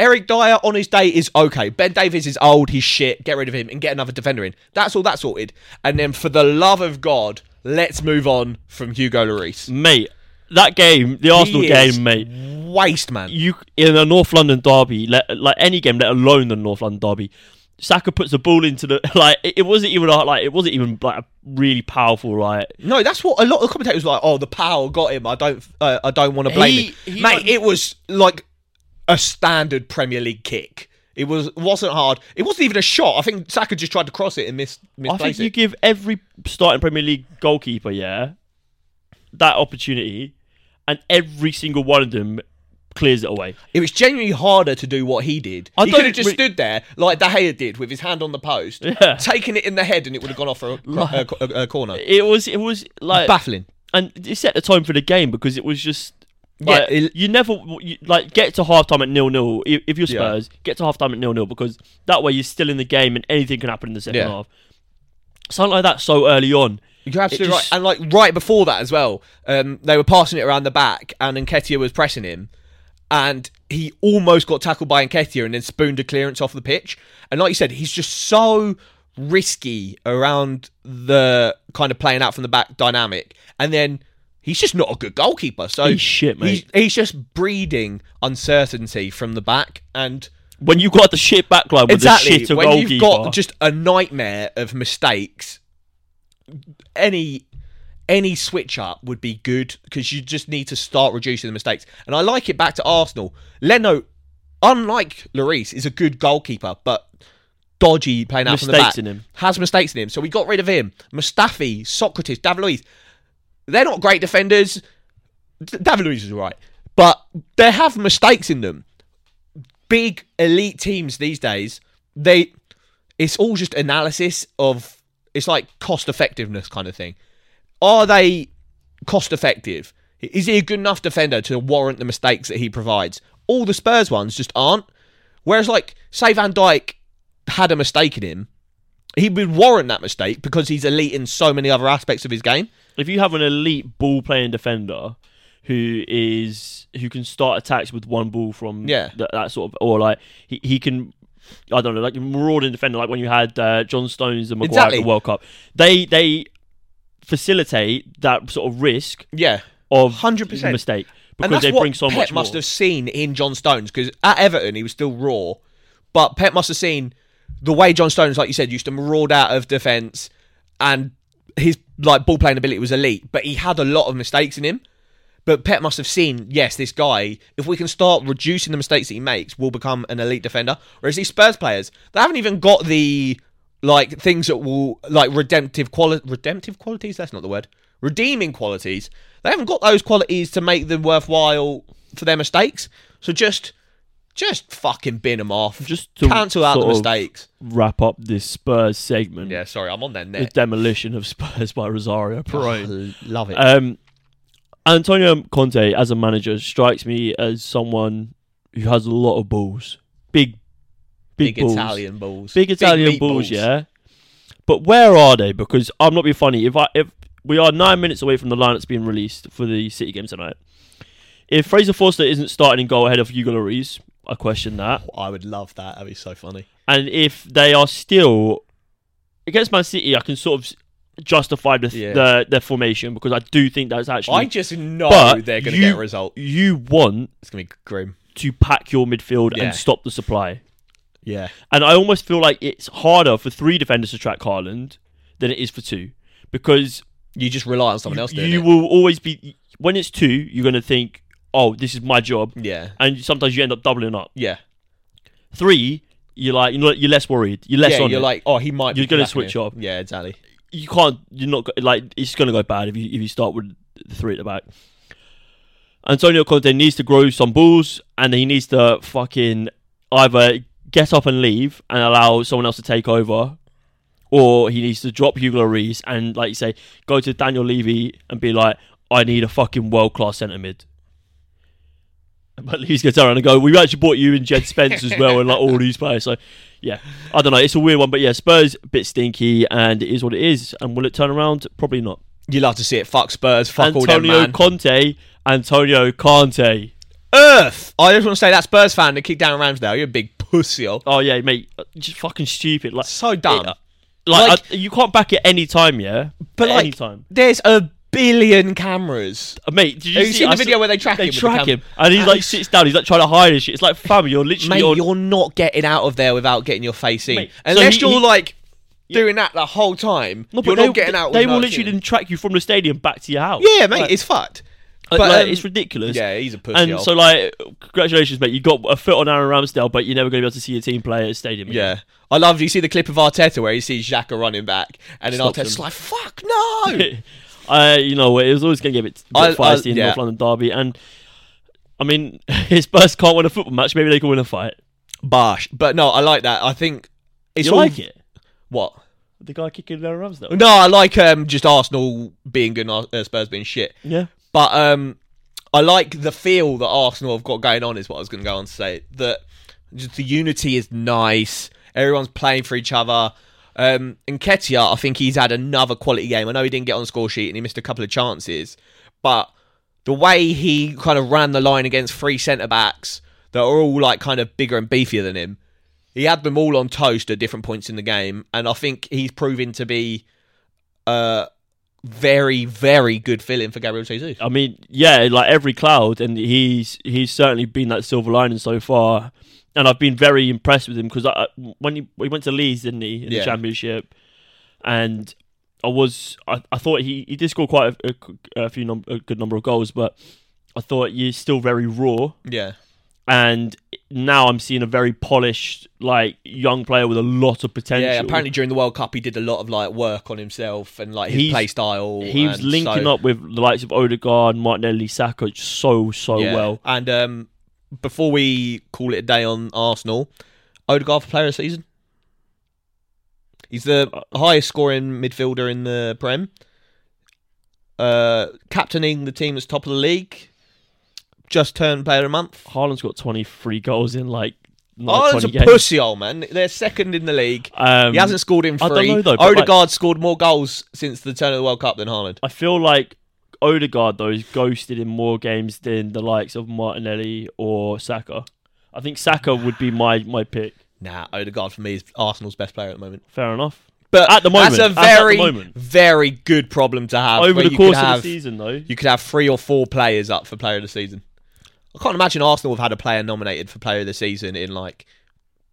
Eric Dier on his day is okay. Ben Davies is old, he's shit. Get rid of him and get another defender in. That's all that sorted. And then for the love of God, let's move on from Hugo Lloris. Mate, that game, the Arsenal game, mate. Waste man. You in a North London derby, let, like any game, let alone the North London derby. Saka puts the ball into the like. It, it wasn't even a- like it wasn't even like a really powerful like. No, that's what a lot of the commentators were like. Oh, the power got him. I don't. Uh, I don't want to blame He- him, he mate. like- it was like a standard Premier League kick. It was wasn't hard. It wasn't even a shot. I think Saka just tried to cross it and miss I think you it. give every starting Premier League goalkeeper, yeah, that opportunity, and every single one of them clears it away. It was genuinely harder to do what he did. I he could have just re- stood there like De Gea did with his hand on the post, Yeah. taking it in the head, and it would have gone off for a, a, a- a corner. It was it was like Baffling. and it set the tone for the game because it was just Yeah, it- you never you, like get to half time at nil nil if, if you're Yeah. Spurs get to half time at nil nil because that way you're still in the game and anything can happen in the second Yeah. half. Something like that so early on. You're absolutely just- right. And like right before that as well, um, they were passing it around the back, and Nketiah was pressing him, and he almost got tackled by Nketiah, and then spooned a clearance off the pitch. And like you said, he's just so risky around the kind of playing out from the back dynamic, and then. He's just not a good goalkeeper, so He's shit, mate. He's, he's just breeding uncertainty from the back, and When you've got the shit backline with exactly the shit when goalkeeper, you've got just a nightmare of mistakes any any switch up would be good because you just need to start reducing the mistakes. And i like it back to arsenal. Leno unlike Lloris, is a good goalkeeper but dodgy playing out from the back. in him. has mistakes in him. So we got rid of him. Mustafi Sokratis david luiz. They're not great defenders. David luiz is all right. But they have mistakes in them. Big elite teams these days, they it's all just analysis of it's like cost effectiveness kind of thing. Are they cost effective? Is he a good enough defender to warrant the mistakes that he provides? All the Spurs ones just aren't. Whereas like say Van Dijk had a mistake in him, he would warrant that mistake because he's elite in so many other aspects of his game. if you have an elite ball playing defender who is who can start attacks with one ball from Yeah. that, that sort of or like he, he can I don't know like marauding defender like when you had uh, John Stones and Maguire Exactly. at the World Cup they they facilitate that sort of risk Yeah. of 100%. mistake and because that's they what bring so Pep much must more. have seen in John Stones because at Everton he was still raw, but Pep must have seen the way John Stones, like you said, used to maraud out of defence, and his like ball playing ability was elite, but he had a lot of mistakes in him. But Pep must have seen, yes, this guy, if we can start reducing the mistakes that he makes, will become an elite defender. Whereas these Spurs players, they haven't even got the like things that will like redemptive quality redemptive qualities, that's not the word. Redeeming qualities. They haven't got those qualities to make them worthwhile for their mistakes. So just just fucking bin them off. Just to cancel out the mistakes. wrap up this Spurs segment Yeah, sorry, I'm on their the demolition of Spurs by Rosario Perone. Oh, love it. Um, Antonio Conte as a manager strikes me as someone who has a lot of balls, big, big, big balls, Italian balls. big Italian meat balls, yeah. But where are they? Because I'm not being funny. If I if we are nine minutes away from the line that's being released for the City game tonight, if Fraser Forster isn't starting in goal ahead of Hugo Lloris, I question that. Oh, I would love that. That'd be so funny. And if they are still against Man City, I can sort of justify the, Yeah. the their formation because I do think that's actually I just know But they're going to get a result. you want It's going to be grim. to pack your midfield Yeah. and stop the supply. Yeah. And I almost feel like it's harder for three defenders to track Haaland than it is for two because You just rely on someone you, else you it. will always be when it's two, you're going to think, "Oh, this is my job," Yeah. and sometimes you end up doubling up. Yeah. Three, you're like you're, less worried. You're less yeah, on you're it. like, oh, he might. You're be gonna switch him. up. Yeah, exactly. You can't. You're not like it's going to go bad if you if you start with the three at the back. Antonio Conte needs to grow some balls, and he needs to fucking either get up and leave and allow someone else to take over, or he needs to drop Hugo Lloris and, like you say, go to Daniel Levy and be like, "I need a fucking world class centre mid." But Levy's to turn around and go, "We actually bought you and Jed Spence as well, and like all these players." So, yeah, I don't know. It's a weird one, but yeah, Spurs a bit stinky, and it is what it is. And will it turn around? Probably not. You love to see it. Fuck Spurs. Fuck all them Antonio man. Conte, Antonio Conte. Earth. I just want to say that Spurs fan that kicked down Ramsdale. You're a big pussy. oh. Oh yeah, mate, just fucking stupid. Like, So dumb. it- uh, like, Like- I- you can't back it any time, yeah. But, At like, any time, There's a billion cameras. Uh, mate. Did you Have you see seen I the video where they track They him? with the track cam- him, and he like sits down. He's like trying to hide his shit. It's like, fam, you're literally Mate, on. you're not getting out of there without getting your face in. Mate, so Unless he- you're he- like doing that the whole time. No, you're they, not getting out. They without will literally then track you from the stadium back to your house. Yeah, mate, Like- it's fucked. Like, But, like, um, it's ridiculous. Yeah, he's a pussy. And so, like, congratulations, mate. You got a foot on Aaron Ramsdale, but you're never going to be able to see your team play at a stadium. again. yeah, I love. You see the clip of Arteta where he sees Xhaka running back, and then Stops Arteta's him. like, "Fuck no!" I, you know, it was always going to get a bit, I- I- feisty in yeah. North London derby, and I mean, his Spurs can't win a football match. Maybe they can win a fight. Bosh. But no, I like that. I think it's you all like it? what. The guy kicking Aaron though? No, I like um, just Arsenal being good and uh, Spurs being shit. Yeah, But um, I like the feel that Arsenal have got going on. Is what I was going to go on to say. That just the unity is nice. Everyone's playing for each other. Um, Nketiah, I think he's had another quality game. I know he didn't get on the score sheet and he missed a couple of chances, but the way he kind of ran the line against three centre backs that are all like kind of bigger and beefier than him, he had them all on toast at different points in the game, and I think he's proven to be a very, very good filling for Gabriel Jesus. I mean, yeah, like every cloud, and he's he's certainly been that silver lining so far. And I've been very impressed with him because when he, he went to Leeds, didn't he, in Yeah. the Championship, and I was I, I thought he, he did score quite a, a, a few num- a good number of goals, but I thought he's still very raw. Yeah, And now I'm seeing a very polished, like young player with a lot of potential. yeah. Apparently during the World Cup, he did a lot of like work on himself and like his He's- play style. he was linking so- up with the likes of Odegaard, Martinelli, Saka so so Yeah. well. And um, before we call it a day on Arsenal, Odegaard for Player of the Season. He's the Uh, highest scoring midfielder in the Prem. Uh, captaining the team that's top of the league. Just turned Player of the Month. Haaland's got 23 goals in like Oh, it's a games. pussy old man. They're second in the league. Um, he hasn't scored in I three. don't know, though, but, like- Odegaard scored more goals since the turn of the World Cup than Haaland. I feel like Odegaard though is ghosted in more games than the likes of Martinelli or Saka. I think Saka would be my my pick. Nah, Odegaard for me is Arsenal's best player at the moment. Fair enough. But At the moment, that's a as at the very, moment. very good problem to have. Over the course could of have, the season though, you could have three or four players up for Player of the Season. I can't imagine Arsenal have had a player nominated for Player of the Season in like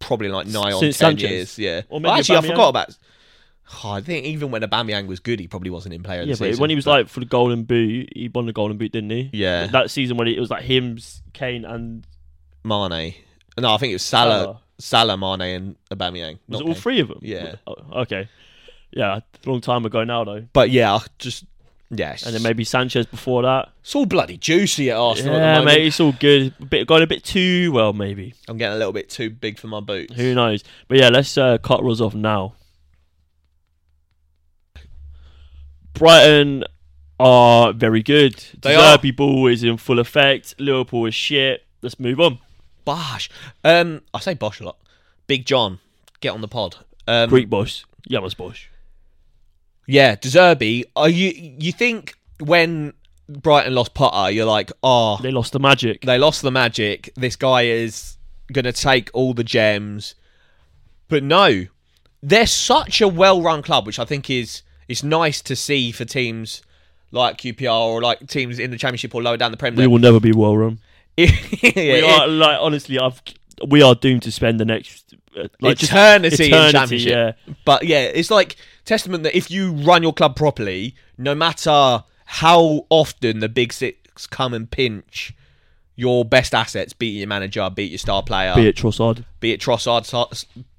probably like nine or ten Sanchez. years. Yeah. Or Well, actually, I forgot about. Oh, I think even when Aubameyang was good, he probably wasn't in Player of yeah, the but Season. when he was but- like for the Golden Boot, he won the Golden Boot, didn't he? Yeah. That season when it was like him, Kane, and Mane. No, I think it was Salah, Salah. Salah, Mane, and Aubameyang. was it all Kane. three of them? Yeah. Oh, okay. Yeah, long time ago now though. But yeah, just it's, And then maybe Sanchez before that. it's all bloody juicy at Arsenal. at the yeah, moment. mate, it's all good. A bit going a bit too well, maybe. I'm getting a little bit too big for my boots. Who knows? But yeah, let's uh, cut Roz off now. Brighton are very good. They. Derby ball is in full effect. Liverpool is shit. Let's move on. Bosh. Um, I say Bosh a lot. Big John, get on the pod. Um, Greek boss. Yamas boss. Yeah, De Zerbi. Are you you think when Brighton lost Potter, you're like, oh, They lost the magic. they lost the magic. This guy is gonna take all the gems. But no, they're such a well-run club, which I think is is nice to see for teams like QPR or like teams in the Championship or lower down the Premier We will never be well run. Yeah, We are like honestly, I've we are doomed to spend the next uh, like just eternity, in Championship. yeah. But yeah, it's like testament that if you run your club properly, no matter how often the big six come and pinch your best assets, beat your manager, beat your star player, Be it Trossard. be it Trossard, so-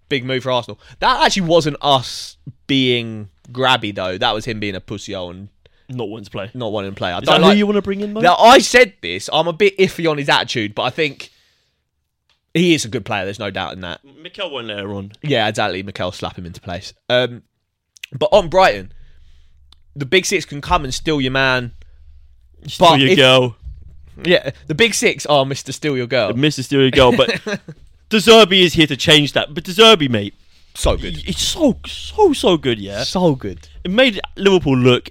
big move for Arsenal. That actually wasn't us being grabby though. That was him being a pussy and Not wanting to play. not wanting to play. I Is don't that like. who you want to bring in, though? now I said this. I'm a bit iffy on his attitude, but I think he is a good player. There's no doubt in that. Mikel won't let her on. Yeah, exactly. Mikel slap him into place. Um, but on Brighton, the big six can come and steal your man. Steal But your if- girl. Yeah, the big six are Mister Steal Your Girl. Mr. Steal your girl. But De Zerbi is here to change that. But De Zerbi, mate, So good, it's so, so, so good, yeah? so good. It made Liverpool look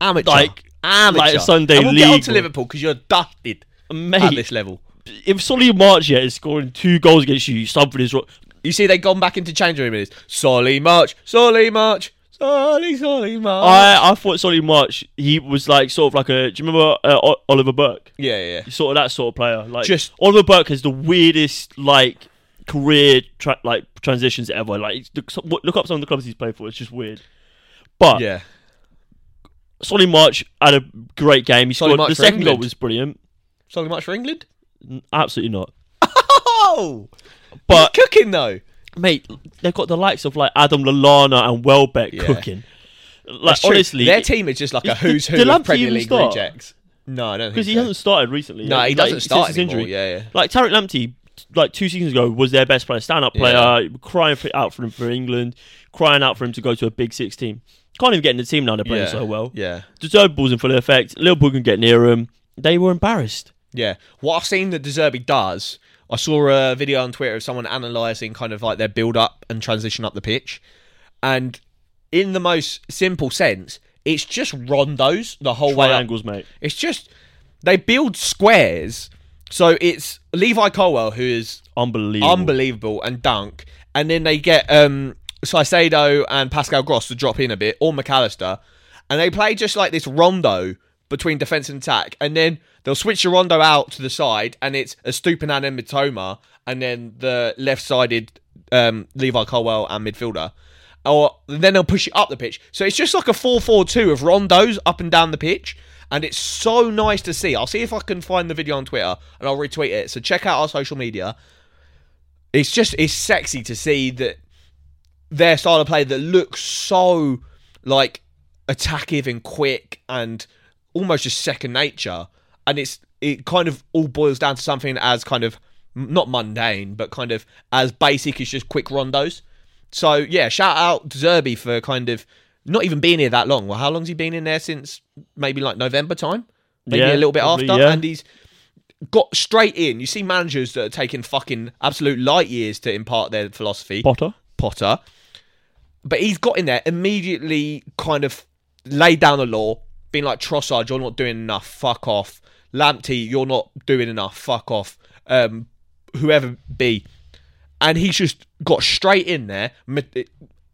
Amateur, Like- amateur. like a Sunday and we'll get on league to Liverpool because you're dusted at this level. If Solly March yeah, is scoring two goals against you, something is wrong. You see, they've gone back into change room. It's Solly March, Solly March, Solly, Solly March. I, I thought Solly March, he was like sort of like a. Do you remember uh, Oliver Burke? yeah, yeah. Sort of that sort of player. Like Just- Oliver Burke has the weirdest like career tra- like transitions ever. Like look, look up some of the clubs he's played for. It's just weird. But Yeah. Solly March had a great game. He Solly scored March the second goal was brilliant. Solly March for England? Absolutely not. Oh! But He's cooking, though. mate, they've got the likes of like Adam Lallana and Welbeck Yeah. cooking. Like That's true. honestly, their team is just like a who's who of Premier League start? rejects. No, I don't think because he so. hasn't started recently. No, he Like, doesn't start his anymore. injury. Yeah, yeah. Like Tariq Lamptey, like two seasons ago, was their best player, stand-up player, crying for, out for him for England, crying out for him to go to a Big Six team. Can't even get in the team now. They're playing yeah. so well. Yeah. Deserved balls in full effect. Liverpool can get near him. They were embarrassed. Yeah. What I've seen that De Zerbi does, I saw a video on Twitter of someone analysing kind of like their build up and transition up the pitch. And in the most simple sense, it's just rondos the whole way up. Triangles, mate. It's just they build squares. So it's Levi Colwill who is Unbelievable. unbelievable and dunk, and then they get um Caicedo and Pascal Gross to drop in a bit, or Mac Allister, and they play just like this rondo between defense and attack, and then they'll switch the rondo out to the side, and it's a Estupiñán and Mitoma, and then the left-sided um, Levi Colwill and midfielder. Or then they'll push it up the pitch. So it's just like a 4-4-2 of rondos up and down the pitch. And it's so nice to see. I'll see if I can find the video on Twitter and I'll retweet it. So check out our social media it's just it's sexy to see that their style of play that looks so like attackive and quick and almost just second nature and it's it kind of all boils down to something as kind of not mundane but kind of as basic as just quick rondos so yeah shout out to Zerbi for kind of not even being here that long well how long's he been in there since maybe like November time maybe Yeah, a little bit probably, after yeah. and he's got straight in. You see managers that are taking fucking absolute light years to impart their philosophy. Potter. Potter. But he's got in there immediately kind of laid down the law, being like Trossard, you're not doing enough, fuck off. Lamptey, you're not doing enough, fuck off. Um, whoever be. And he's just got straight in there,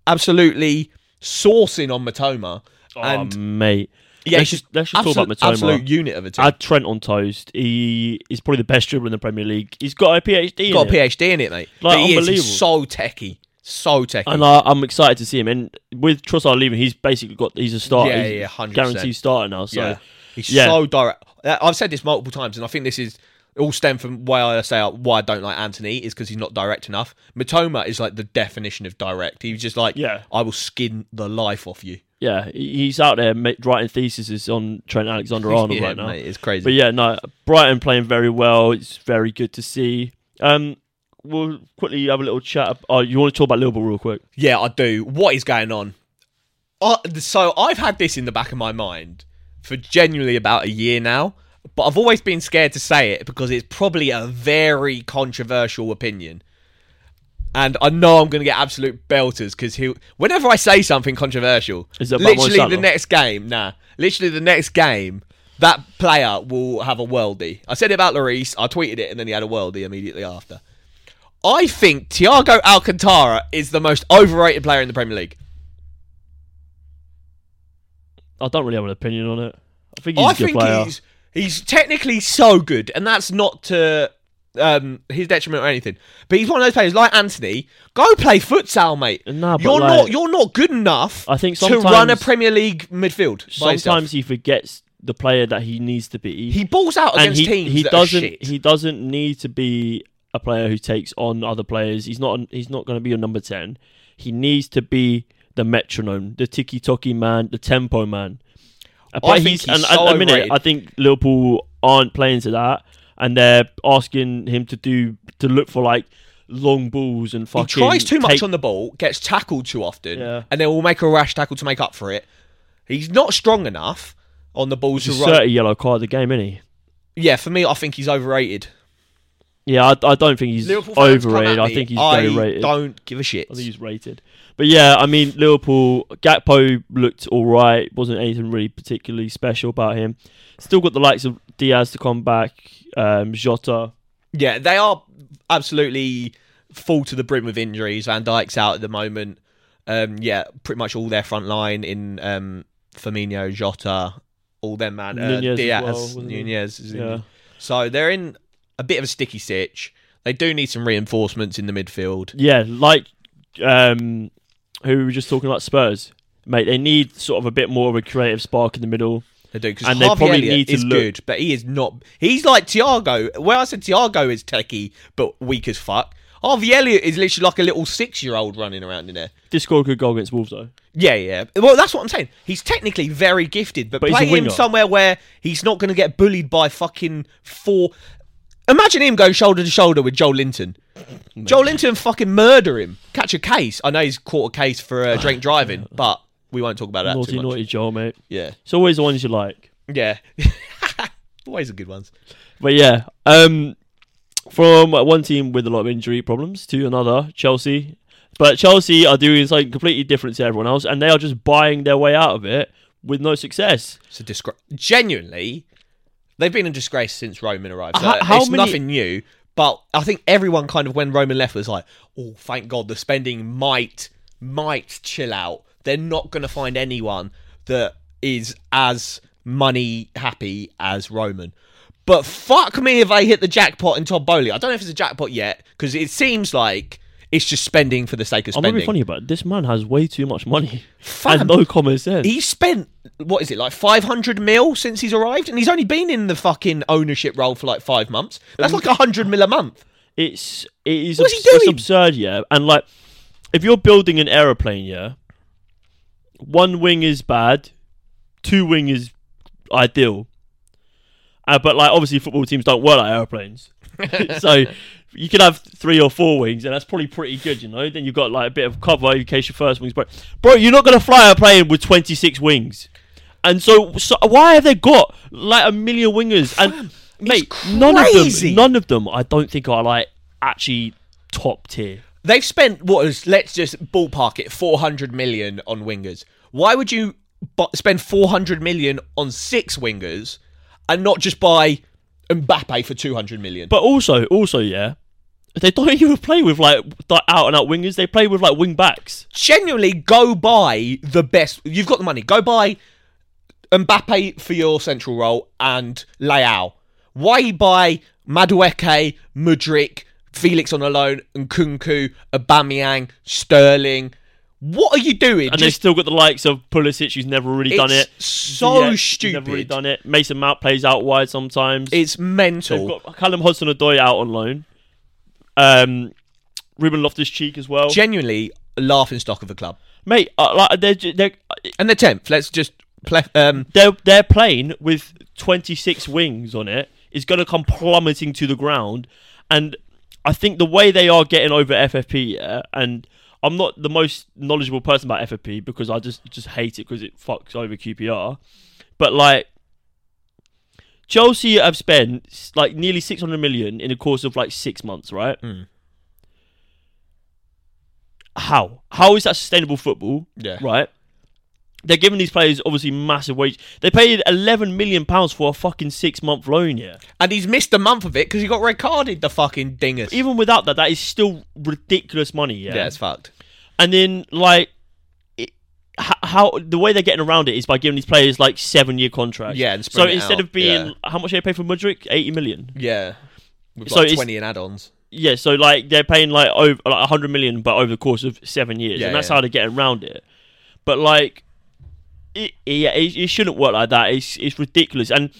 absolutely sourcing on Mitoma. Oh, and oh, mate. yeah, let's just let's just talk about absolute, Mitoma. absolute unit of a team. Add Trent on toast. He is probably the best dribbler in the Premier League. He's got a PhD. in got a it. PhD in it, mate. Like, he unbelievable. he's so techie, so techie. And I, I'm excited to see him. And with Trossard leaving, he's basically got he's a starter. Yeah, He's yeah, 100%. guaranteed starter now. So yeah, he's yeah. so direct. I've said this multiple times, and I think this is all stem from why I say why I don't like Antony is because he's not direct enough. Mitoma is like the definition of direct. He's just like, Yeah. I will skin the life off you. yeah, he's out there writing theses on Trent Alexander Arnold yeah, right now. mate, it's crazy. But yeah, no, Brighton playing very well. It's very good to see. Um, we'll quickly have a little chat. Oh, you want to talk about Liverpool real quick? Yeah, I do. What is going on? Uh, so I've had this in the back of my mind for genuinely about a year now, but I've always been scared to say it because it's probably a very controversial opinion. And I know I'm going to get absolute belters because he. Whenever I say something controversial, literally the next game, nah, literally the next game, that player will have a worldie. I said it about Lloris. I tweeted it, and then he had a worldie immediately after. I think Thiago Alcantara is the most overrated player in the Premier League. I don't really have an opinion on it. I think he's I a good player. He's technically so good, and that's not to um, his detriment or anything. But he's one of those players like Antony. Go play futsal, mate. Nah, but you're like- not you're not good enough I think to run a Premier League midfield. Sometimes he forgets the player that he needs to be. he balls out against he teams he that doesn't he doesn't need to be a player who takes on other players. He's not he's not going to be your number ten. He needs to be the metronome, the tiki toki man, the tempo man. But think he's, he's and so at the minute. I think Liverpool aren't playing to that, and they're asking him to do to look for like long balls and fucking. he tries too much on the ball, gets tackled too often, Yeah. and then will make a rash tackle to make up for it. He's not strong enough on the balls to He's run. a yellow card the game, isn't he? Yeah, for me, I think he's overrated. Yeah, I, I don't think he's Liverpool overrated. I think he's I very rated. don't give a shit. I think he's rated. But yeah, I mean, Liverpool, Gakpo looked all right. Wasn't anything really particularly special about him. Still got the likes of Diaz to come back, um, Jota. Yeah, they are absolutely full to the brim with injuries. Van Dijk's out at the moment. Um, yeah, pretty much all their front line in um, Firmino, Jota, all them man. Uh, Nunez Diaz, well. Nunez. Yeah. So they're in a bit of a sticky stitch. They do need some reinforcements in the midfield. Yeah, like um, who we were just talking about Spurs. Mate, they need sort of a bit more of a creative spark in the middle. They do because And they probably Elliott need to is look- good, but he is not. He's like Thiago. Where I said Thiago is techie but weak as fuck. Harvey Elliott is literally like a little six-year-old running around in there. This scored a good goal against Wolves though. Yeah, yeah. Well, that's what I'm saying. He's technically very gifted, but, But play him somewhere where he's not going to get bullied by fucking four. Imagine him go shoulder to shoulder with Joelinton. Joel Linton fucking murder him, catch a case. I know he's caught a case for uh, drink driving, but we won't talk about that naughty, too much. naughty Joel, mate. Yeah, It's always the ones you like. yeah. Always the good ones. But yeah, um, from one team with a lot of injury problems to another, Chelsea. But Chelsea are doing something completely different to everyone else, and they are just buying their way out of it with no success. It's a disgrace. Genuinely, they've been in disgrace since Roman arrived. So How- how it's many- nothing new. But I think everyone kind of when Roman left was like, "Oh, thank God, the spending might might chill out. They're not going to find anyone that is as money happy as Roman." But fuck me if they hit the jackpot in Todd Boehly. I don't know if it's a jackpot yet because it seems like it's just spending for the sake of spending. I'm gonna be funny about it. This man has way too much money Fam, and no common sense. He's spent what is it like five hundred mil since he's arrived, and he's only been in the fucking ownership role for like five months. That's like a hundred mil a month. It's it is What's he abs- it's doing? absurd, yeah. And like, if you're building an aeroplane, yeah, one wing is bad, two wing is ideal. Uh, but like, obviously, football teams don't work like airplanes, so you could have three or four wings, and that's probably pretty good, you know. Then you've got like a bit of cover in case your first wings break. Bro, you're not gonna fly a plane with 26 wings. And so, so why have they got like a million wingers? And mate, none of them, none of them, I don't think are like actually top tier. They've spent what is let's just ballpark it four hundred million on wingers. Why would you bu- spend four hundred million on six wingers and not just buy Mbappe for two hundred million? But also, also, yeah, they don't even play with like the out and out wingers. They play with like wing backs. genuinely go buy the best. You've got the money. Go buy Mbappe for your central role and Leao. Why buy Madueke, Mudryk, Felix on a loan, and Nkunku, Aubameyang, Sterling? What are you doing? And they've still got the likes of Pulisic, who's never really done it. so Yeah, stupid. Never really done it. Mason Mount plays out wide sometimes. It's They've mental. got Callum Hudson-Odoi out on loan. Um, Ruben Loftus-Cheek as well. Genuinely laughing stock of the club. Mate, uh, like they're, they're And the tenth. Let's just play. Um, their their plane with 26 wings on it is going to come plummeting to the ground and I think the way they are getting over FFP and I'm not the most knowledgeable person about FFP because I just just hate it because it fucks over QPR but like Chelsea have spent like nearly 600 million in the course of like 6 months right Mm. how how is that sustainable football yeah. right? they're giving these players obviously massive wage. They paid eleven million pounds for a fucking six month loan. Yeah, And he's missed a month of it because he got red carded. The fucking dingus. even without that, that is still ridiculous money. Yeah, yeah, it's fucked. and then like. How the way they're getting around it is by giving these players like seven year contracts. Yeah, and so instead out, of being yeah. how much they pay for Mudryk, eighty million. Yeah. With So like twenty in add-ons. Yeah, so like they're paying like over like hundred million, but over the course of seven years, Yeah, and that's yeah. how they're getting around it. But like, it, yeah, it, it shouldn't work like that. It's it's ridiculous, and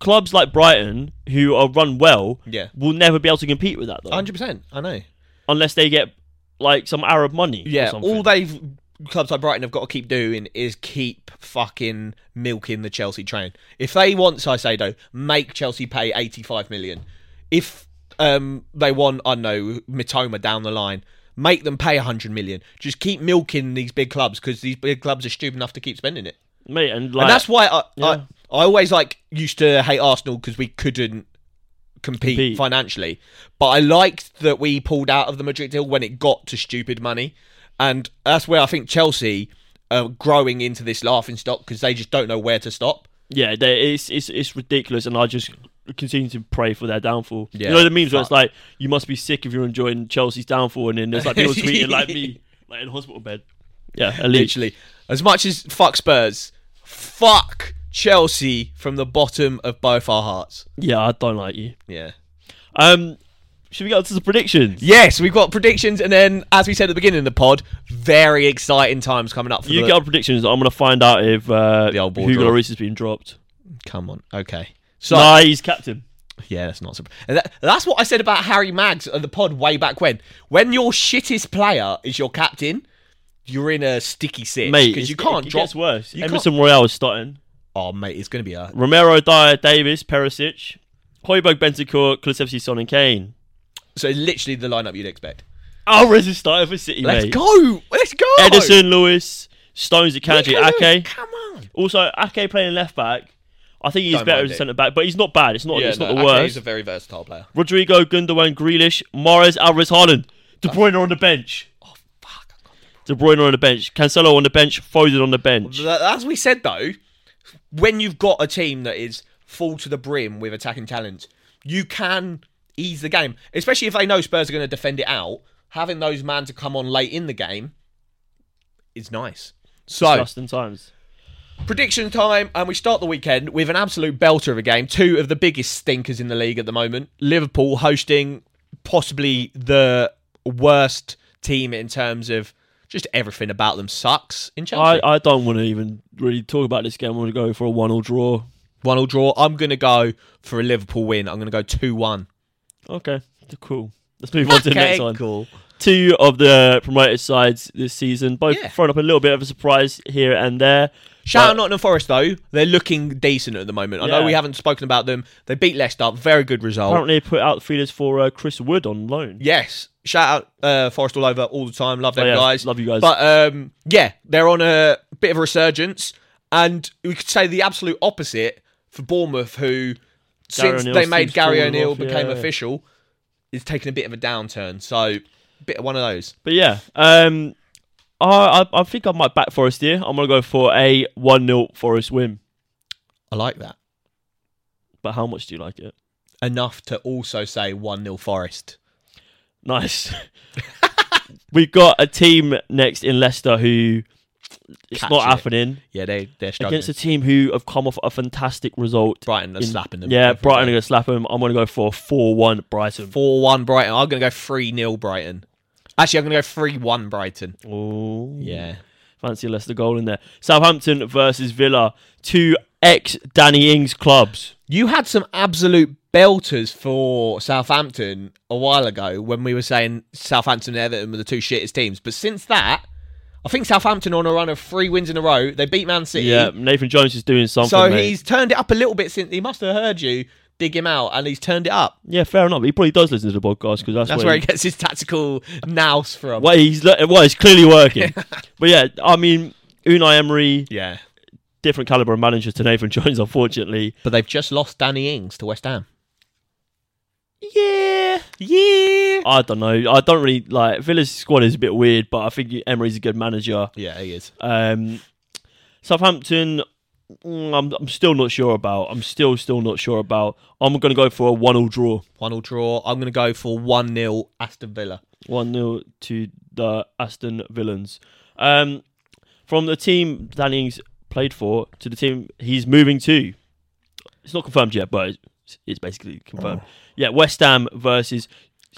clubs like Brighton, who are run well, Yeah. will never be able to compete with that though, Hundred percent. I know. unless they get like some Arab money. or Yeah. All they've clubs like Brighton have got to keep doing is keep fucking milking the Chelsea train. If they want Caicedo, make Chelsea pay eighty-five million. If um they want, I don't know, Mitoma down the line. Make them pay 100 million. Just keep milking these big clubs because these big clubs are stupid enough to keep spending it. mate, and like and that's why I, yeah. I I always like used to hate Arsenal because we couldn't compete, Compete. financially. But I liked that we pulled out of the Madrid deal when it got to stupid money, and that's where I think Chelsea are growing into this laughing stock because they just don't know where to stop. Yeah, they, it's it's it's ridiculous, and I just continue to pray for their downfall. Yeah, you know the memes where it's like, "You must be sick if you're enjoying Chelsea's downfall," and then there's like people tweeting like me, like in hospital bed. Yeah, elite. Literally, as much as fuck Spurs, fuck Chelsea from the bottom of both our hearts. Yeah, I don't like you. Yeah. Um, should we go to the predictions? Yes, we've got predictions, and then, as we said at the beginning of the pod, very exciting times coming up for You the. get our predictions. I'm gonna find out if uh, The old ball Hugo draw. Lloris has been dropped. Come on, okay. So nah, he's captain. yeah, that's not. surp- And that, that's what I said about Harry Maggs and the pod way back when. When your shittest player is your captain, you're in a sticky sitch Mate, because it's- you can't drop. it, drop. gets worse. you Emerson Royal is starting. Oh mate, it's going to be a Romero, Dier, Davies, Perisic, Højbjerg, Bentancur, Kulusevski, Son, and Kane. So literally the lineup you'd expect. Alvarez is starting for City, Let's mate. go, let's go. Ederson, Lewis, Stones, Akanji, Ake. Come on. Also, Ake playing left back. I think he's Don't better as it. centre back, but he's not bad. It's not. it's not the worst. He's a very versatile player. Rodrigo, Gundogan, Grealish, Mahrez, Alvarez, Haaland, De oh. Bruyne on the bench. Oh fuck. De Bruyne on the bench. Cancelo on the bench. Foden on the bench. As we said though, when you've got a team that is full to the brim with attacking talent, you can ease the game. Especially if they know Spurs are going to defend it out. Having those man to come on late in the game is nice. So times. prediction time, and we start the weekend with an absolute belter of a game. Two of the biggest stinkers in the league at the moment. Liverpool hosting possibly the worst team in terms of just everything about them sucks in Chelsea. I, I don't want to even really talk about this game. I want to go for a one-all draw. One all draw. I'm going to go for a Liverpool win. I'm going to go 2 1. Okay, cool. Let's move on to the next one. cool. Two of the promoted sides this season, both Yeah. throwing up a little bit of a surprise here and there. Shout out Nottingham Forest, though. They're looking decent at the moment. I know we haven't spoken about them. They beat Leicester. Very good result. Apparently, put out feelers for uh, Chris Wood on loan. Yes. Shout out uh, Forest all over all the time. Love them Oh, yeah. guys. Love you guys. But um, yeah, they're on a bit of a resurgence. And we could say the absolute opposite for Bournemouth, who, since they made Gary O'Neill off, became yeah. official, is taken a bit of a downturn. So, bit of one of those. But yeah, um, I, I I think I might back Forest here. I'm gonna go for a one 0 Forest win. I like that. But how much do you like it? Enough to also say 1 0 Forest. Nice. We've got a team next in Leicester who it's not it. happening Yeah, they, they're struggling. against a team who have come off a fantastic result. Brighton are in- slapping them. Yeah, Brighton are gonna slap them. I'm gonna go for four one Brighton. 4 1 Brighton. I'm going to go 3 0 Brighton. Actually, I'm going to go 3 1 Brighton. Oh Yeah. fancy a Leicester goal in there. Southampton versus Villa, two ex Danny Ings clubs. You had some absolute belters for Southampton a while ago when we were saying Southampton and Everton were the two shittest teams. But since that, I think Southampton are on a run of three wins in a row. They beat Man City. Yeah, Nathan Jones is doing something. so mate. he's turned it up a little bit since he must have heard you dig him out and he's turned it up. Yeah, fair enough. He probably does listen to the podcast because that's, That's where, where he gets his tactical nous from. well, he's well, it's clearly working. but yeah, I mean, Unai Emery, Yeah. different caliber of manager to Nathan Jones, unfortunately. But they've just lost Danny Ings to West Ham. Yeah, Yeah. I don't know. I don't really like Villa's squad is a bit weird, but I think Emery's a good manager. Yeah, he is. Um, Southampton, mm, I'm I'm still not sure about. I'm still still not sure about. I'm going to go for a one-all draw. One all draw. I'm going to go for 1 0 Aston Villa. One 0 to the Aston Villains. Um, from the team Danny Ings played for to the team he's moving to. It's not confirmed yet, but it's, basically confirmed. Oh. Yeah, West Ham versus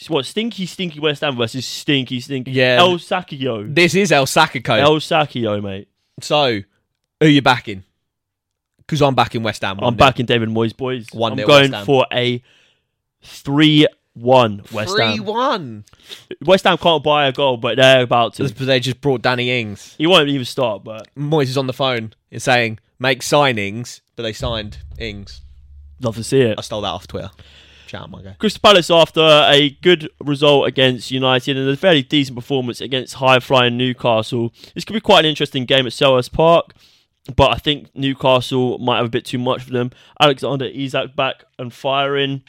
what? Stinky, stinky West Ham versus stinky, stinky Yeah. El Sakio. This is El Sakiko. El Sakio, mate. so, who you backing? Because I'm backing West Ham. I'm backing David Moyes, boys. 1-0 I'm going for a three-one West Ham. 3 Ham. 1. West Ham can't buy a goal, but they're about to. They just brought Danny Ings. He won't even start, but Moyes is on the phone and saying, make signings, but they signed Ings. Love to see it. I stole that off Twitter. Out, my guy. Crystal Palace, after a good result against United and a fairly decent performance against high flying Newcastle, this could be quite an interesting game at Selhurst Park. But I think Newcastle might have a bit too much for them. Alexander Isak back and firing.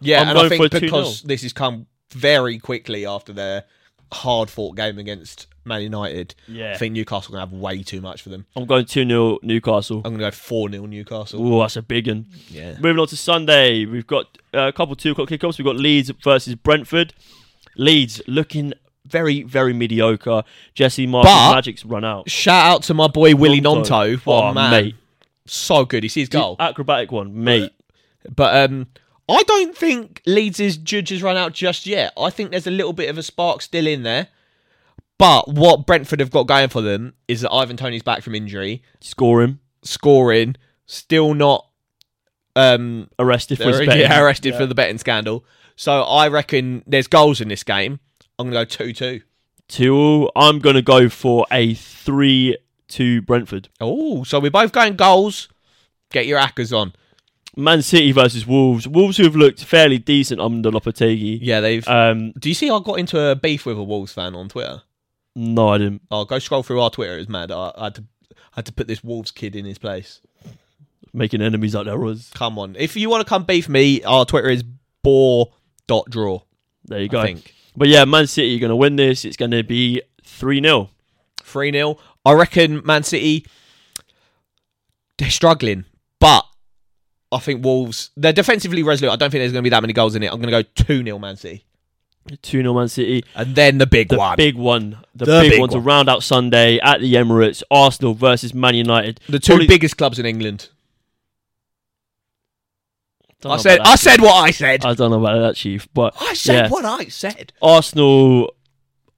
Yeah, I'm and I think for a 2-0. because this has come very quickly after their hard fought game against Man United, Yeah. I think Newcastle are going to have way too much for them. I'm going 2 0 Newcastle. I'm going to go 4 0 Newcastle. Oh, that's a big one. Yeah. Moving on to Sunday, we've got uh, a couple two o'clock kickoffs. We've got Leeds versus Brentford. Leeds looking very, very mediocre. Jesse Martin's But- magic's run out. Shout out to my boy Willy Gnonto. What oh, a man. mate. So good. He sees goal. Acrobatic one, mate. But um, I don't think Leeds' judge has run out just yet. I think there's a little bit of a spark still in there. But what Brentford have got going for them is that Ivan Toney's back from injury, scoring, scoring, still not um, Arrested for his They're- betting. yeah, arrested for the betting scandal. So I reckon there's goals in this game. I'm gonna go two two. Two. I'm going to go for a 3 2 Brentford. Oh, so we're both going goals. Get your hackers on. Man City versus Wolves. Wolves who have looked fairly decent under Lopetegui. Yeah, they've. Um, Do you see? I got into a beef with a Wolves fan on Twitter. No, I didn't. Oh, go scroll through our Twitter. It's mad. I, I had to. I had to put this Wolves kid in his place. Making enemies out there was. Come on, if you want to come beef me, our Twitter is bore dot draw. There you I go. think But yeah, Man City are going to win this. It's going to be 3 0. three 0 I reckon Man City. They're struggling, but I think Wolves. They're defensively resolute. I don't think there's going to be that many goals in it. I'm going to go two 0 Man City, 2 0 Man City. and then the big The one, big one. The, The big, big one to round out Sunday at the Emirates. Arsenal versus Man United. the two Probably- biggest clubs in England. I said. I said what I said. I don't know about that, Chief. But I said yeah. what I said. Arsenal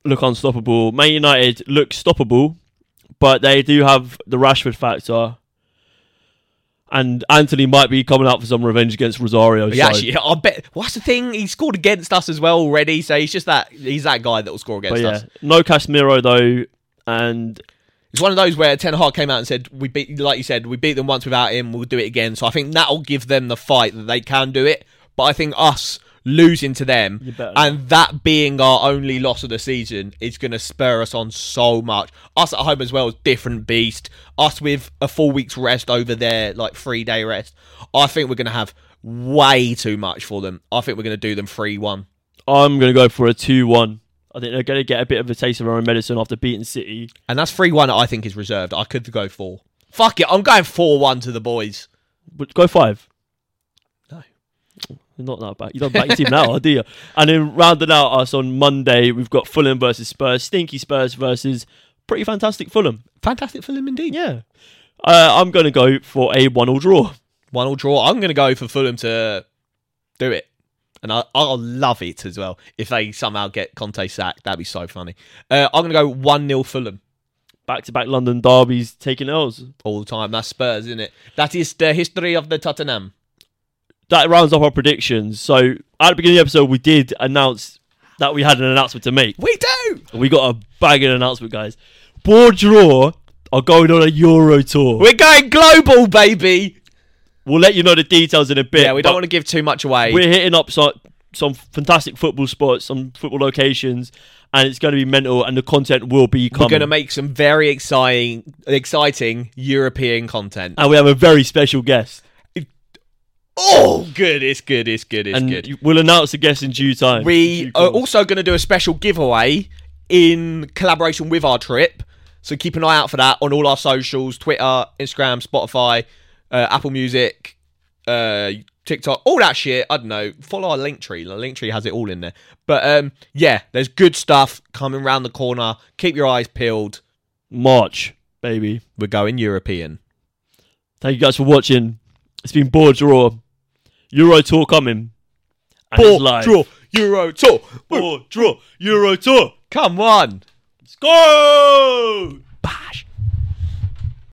look unstoppable. Man United look stoppable, but they do have the Rashford factor. And Antony might be coming out for some revenge against Rosario. Yeah, so- actually, I bet. What's the thing? He scored against us as well already. So he's just that. He's that guy that will score against yeah, us. no Casemiro though, and It's one of those where Ten Hag came out and said, "We beat, like you said, we beat them once without him. We'll do it again." So I think that'll give them the fight that they can do it. But I think us losing to them, and that being our only loss of the season is going to spur us on so much. Us at home as well is different beast. Us with a four weeks rest over there, like three day rest. I think we're going to have way too much for them. I think we're going to do them three one. I'm going to go for a two one. I think they're going to get a bit of a taste of our own medicine after beating City. And that's 3 1 I think is reserved. I could go 4. Fuck it. I'm going 4 1 to the boys. Go 5 not that bad. You don't back your team now, do you? And then rounding out us on Monday, we've got Fulham versus Spurs. Stinky Spurs versus pretty fantastic Fulham. Fantastic Fulham indeed. Yeah. Uh, I'm going to go for a 1 all draw. 1 all draw. I'm going to go for Fulham to do it. And I, I'll love it as well if they somehow get Conte sacked. That'd be so funny. Uh, I'm going to go 1 0 Fulham Back to back London derbies taking L's. all the time. That's Spurs, isn't it? That is the history of the Tottenham. That rounds up our predictions. So at the beginning of the episode, we did announce that we had an announcement to make. We do! We got a banging announcement, guys. Bore Draw are going on a Euro tour. We're going global, baby! We'll let you know the details in a bit. Yeah, we don't want to give too much away. We're hitting up some, some fantastic football spots, some football locations, and it's going to be mental, and the content will be We're going to make some very exciting, exciting European content. and we have a very special guest. Oh, good. It's good. It's good. It's and good. we'll announce the guest in due time. We Due are also going to do a special giveaway in collaboration with our trip. So keep an eye out for that on all our socials Twitter, Instagram, Spotify, uh, Apple Music, uh, TikTok, all that shit. I don't know. Follow our link tree. The link tree has it all in there. But um, yeah, there's good stuff coming round the corner. Keep your eyes peeled. March, baby. We're going European. Thank you guys for watching. It's been Bore Draw. Euro Tour coming. And it's live. draw, Euro tour. Bore Draw. Euro Tour. Come on. Let's go!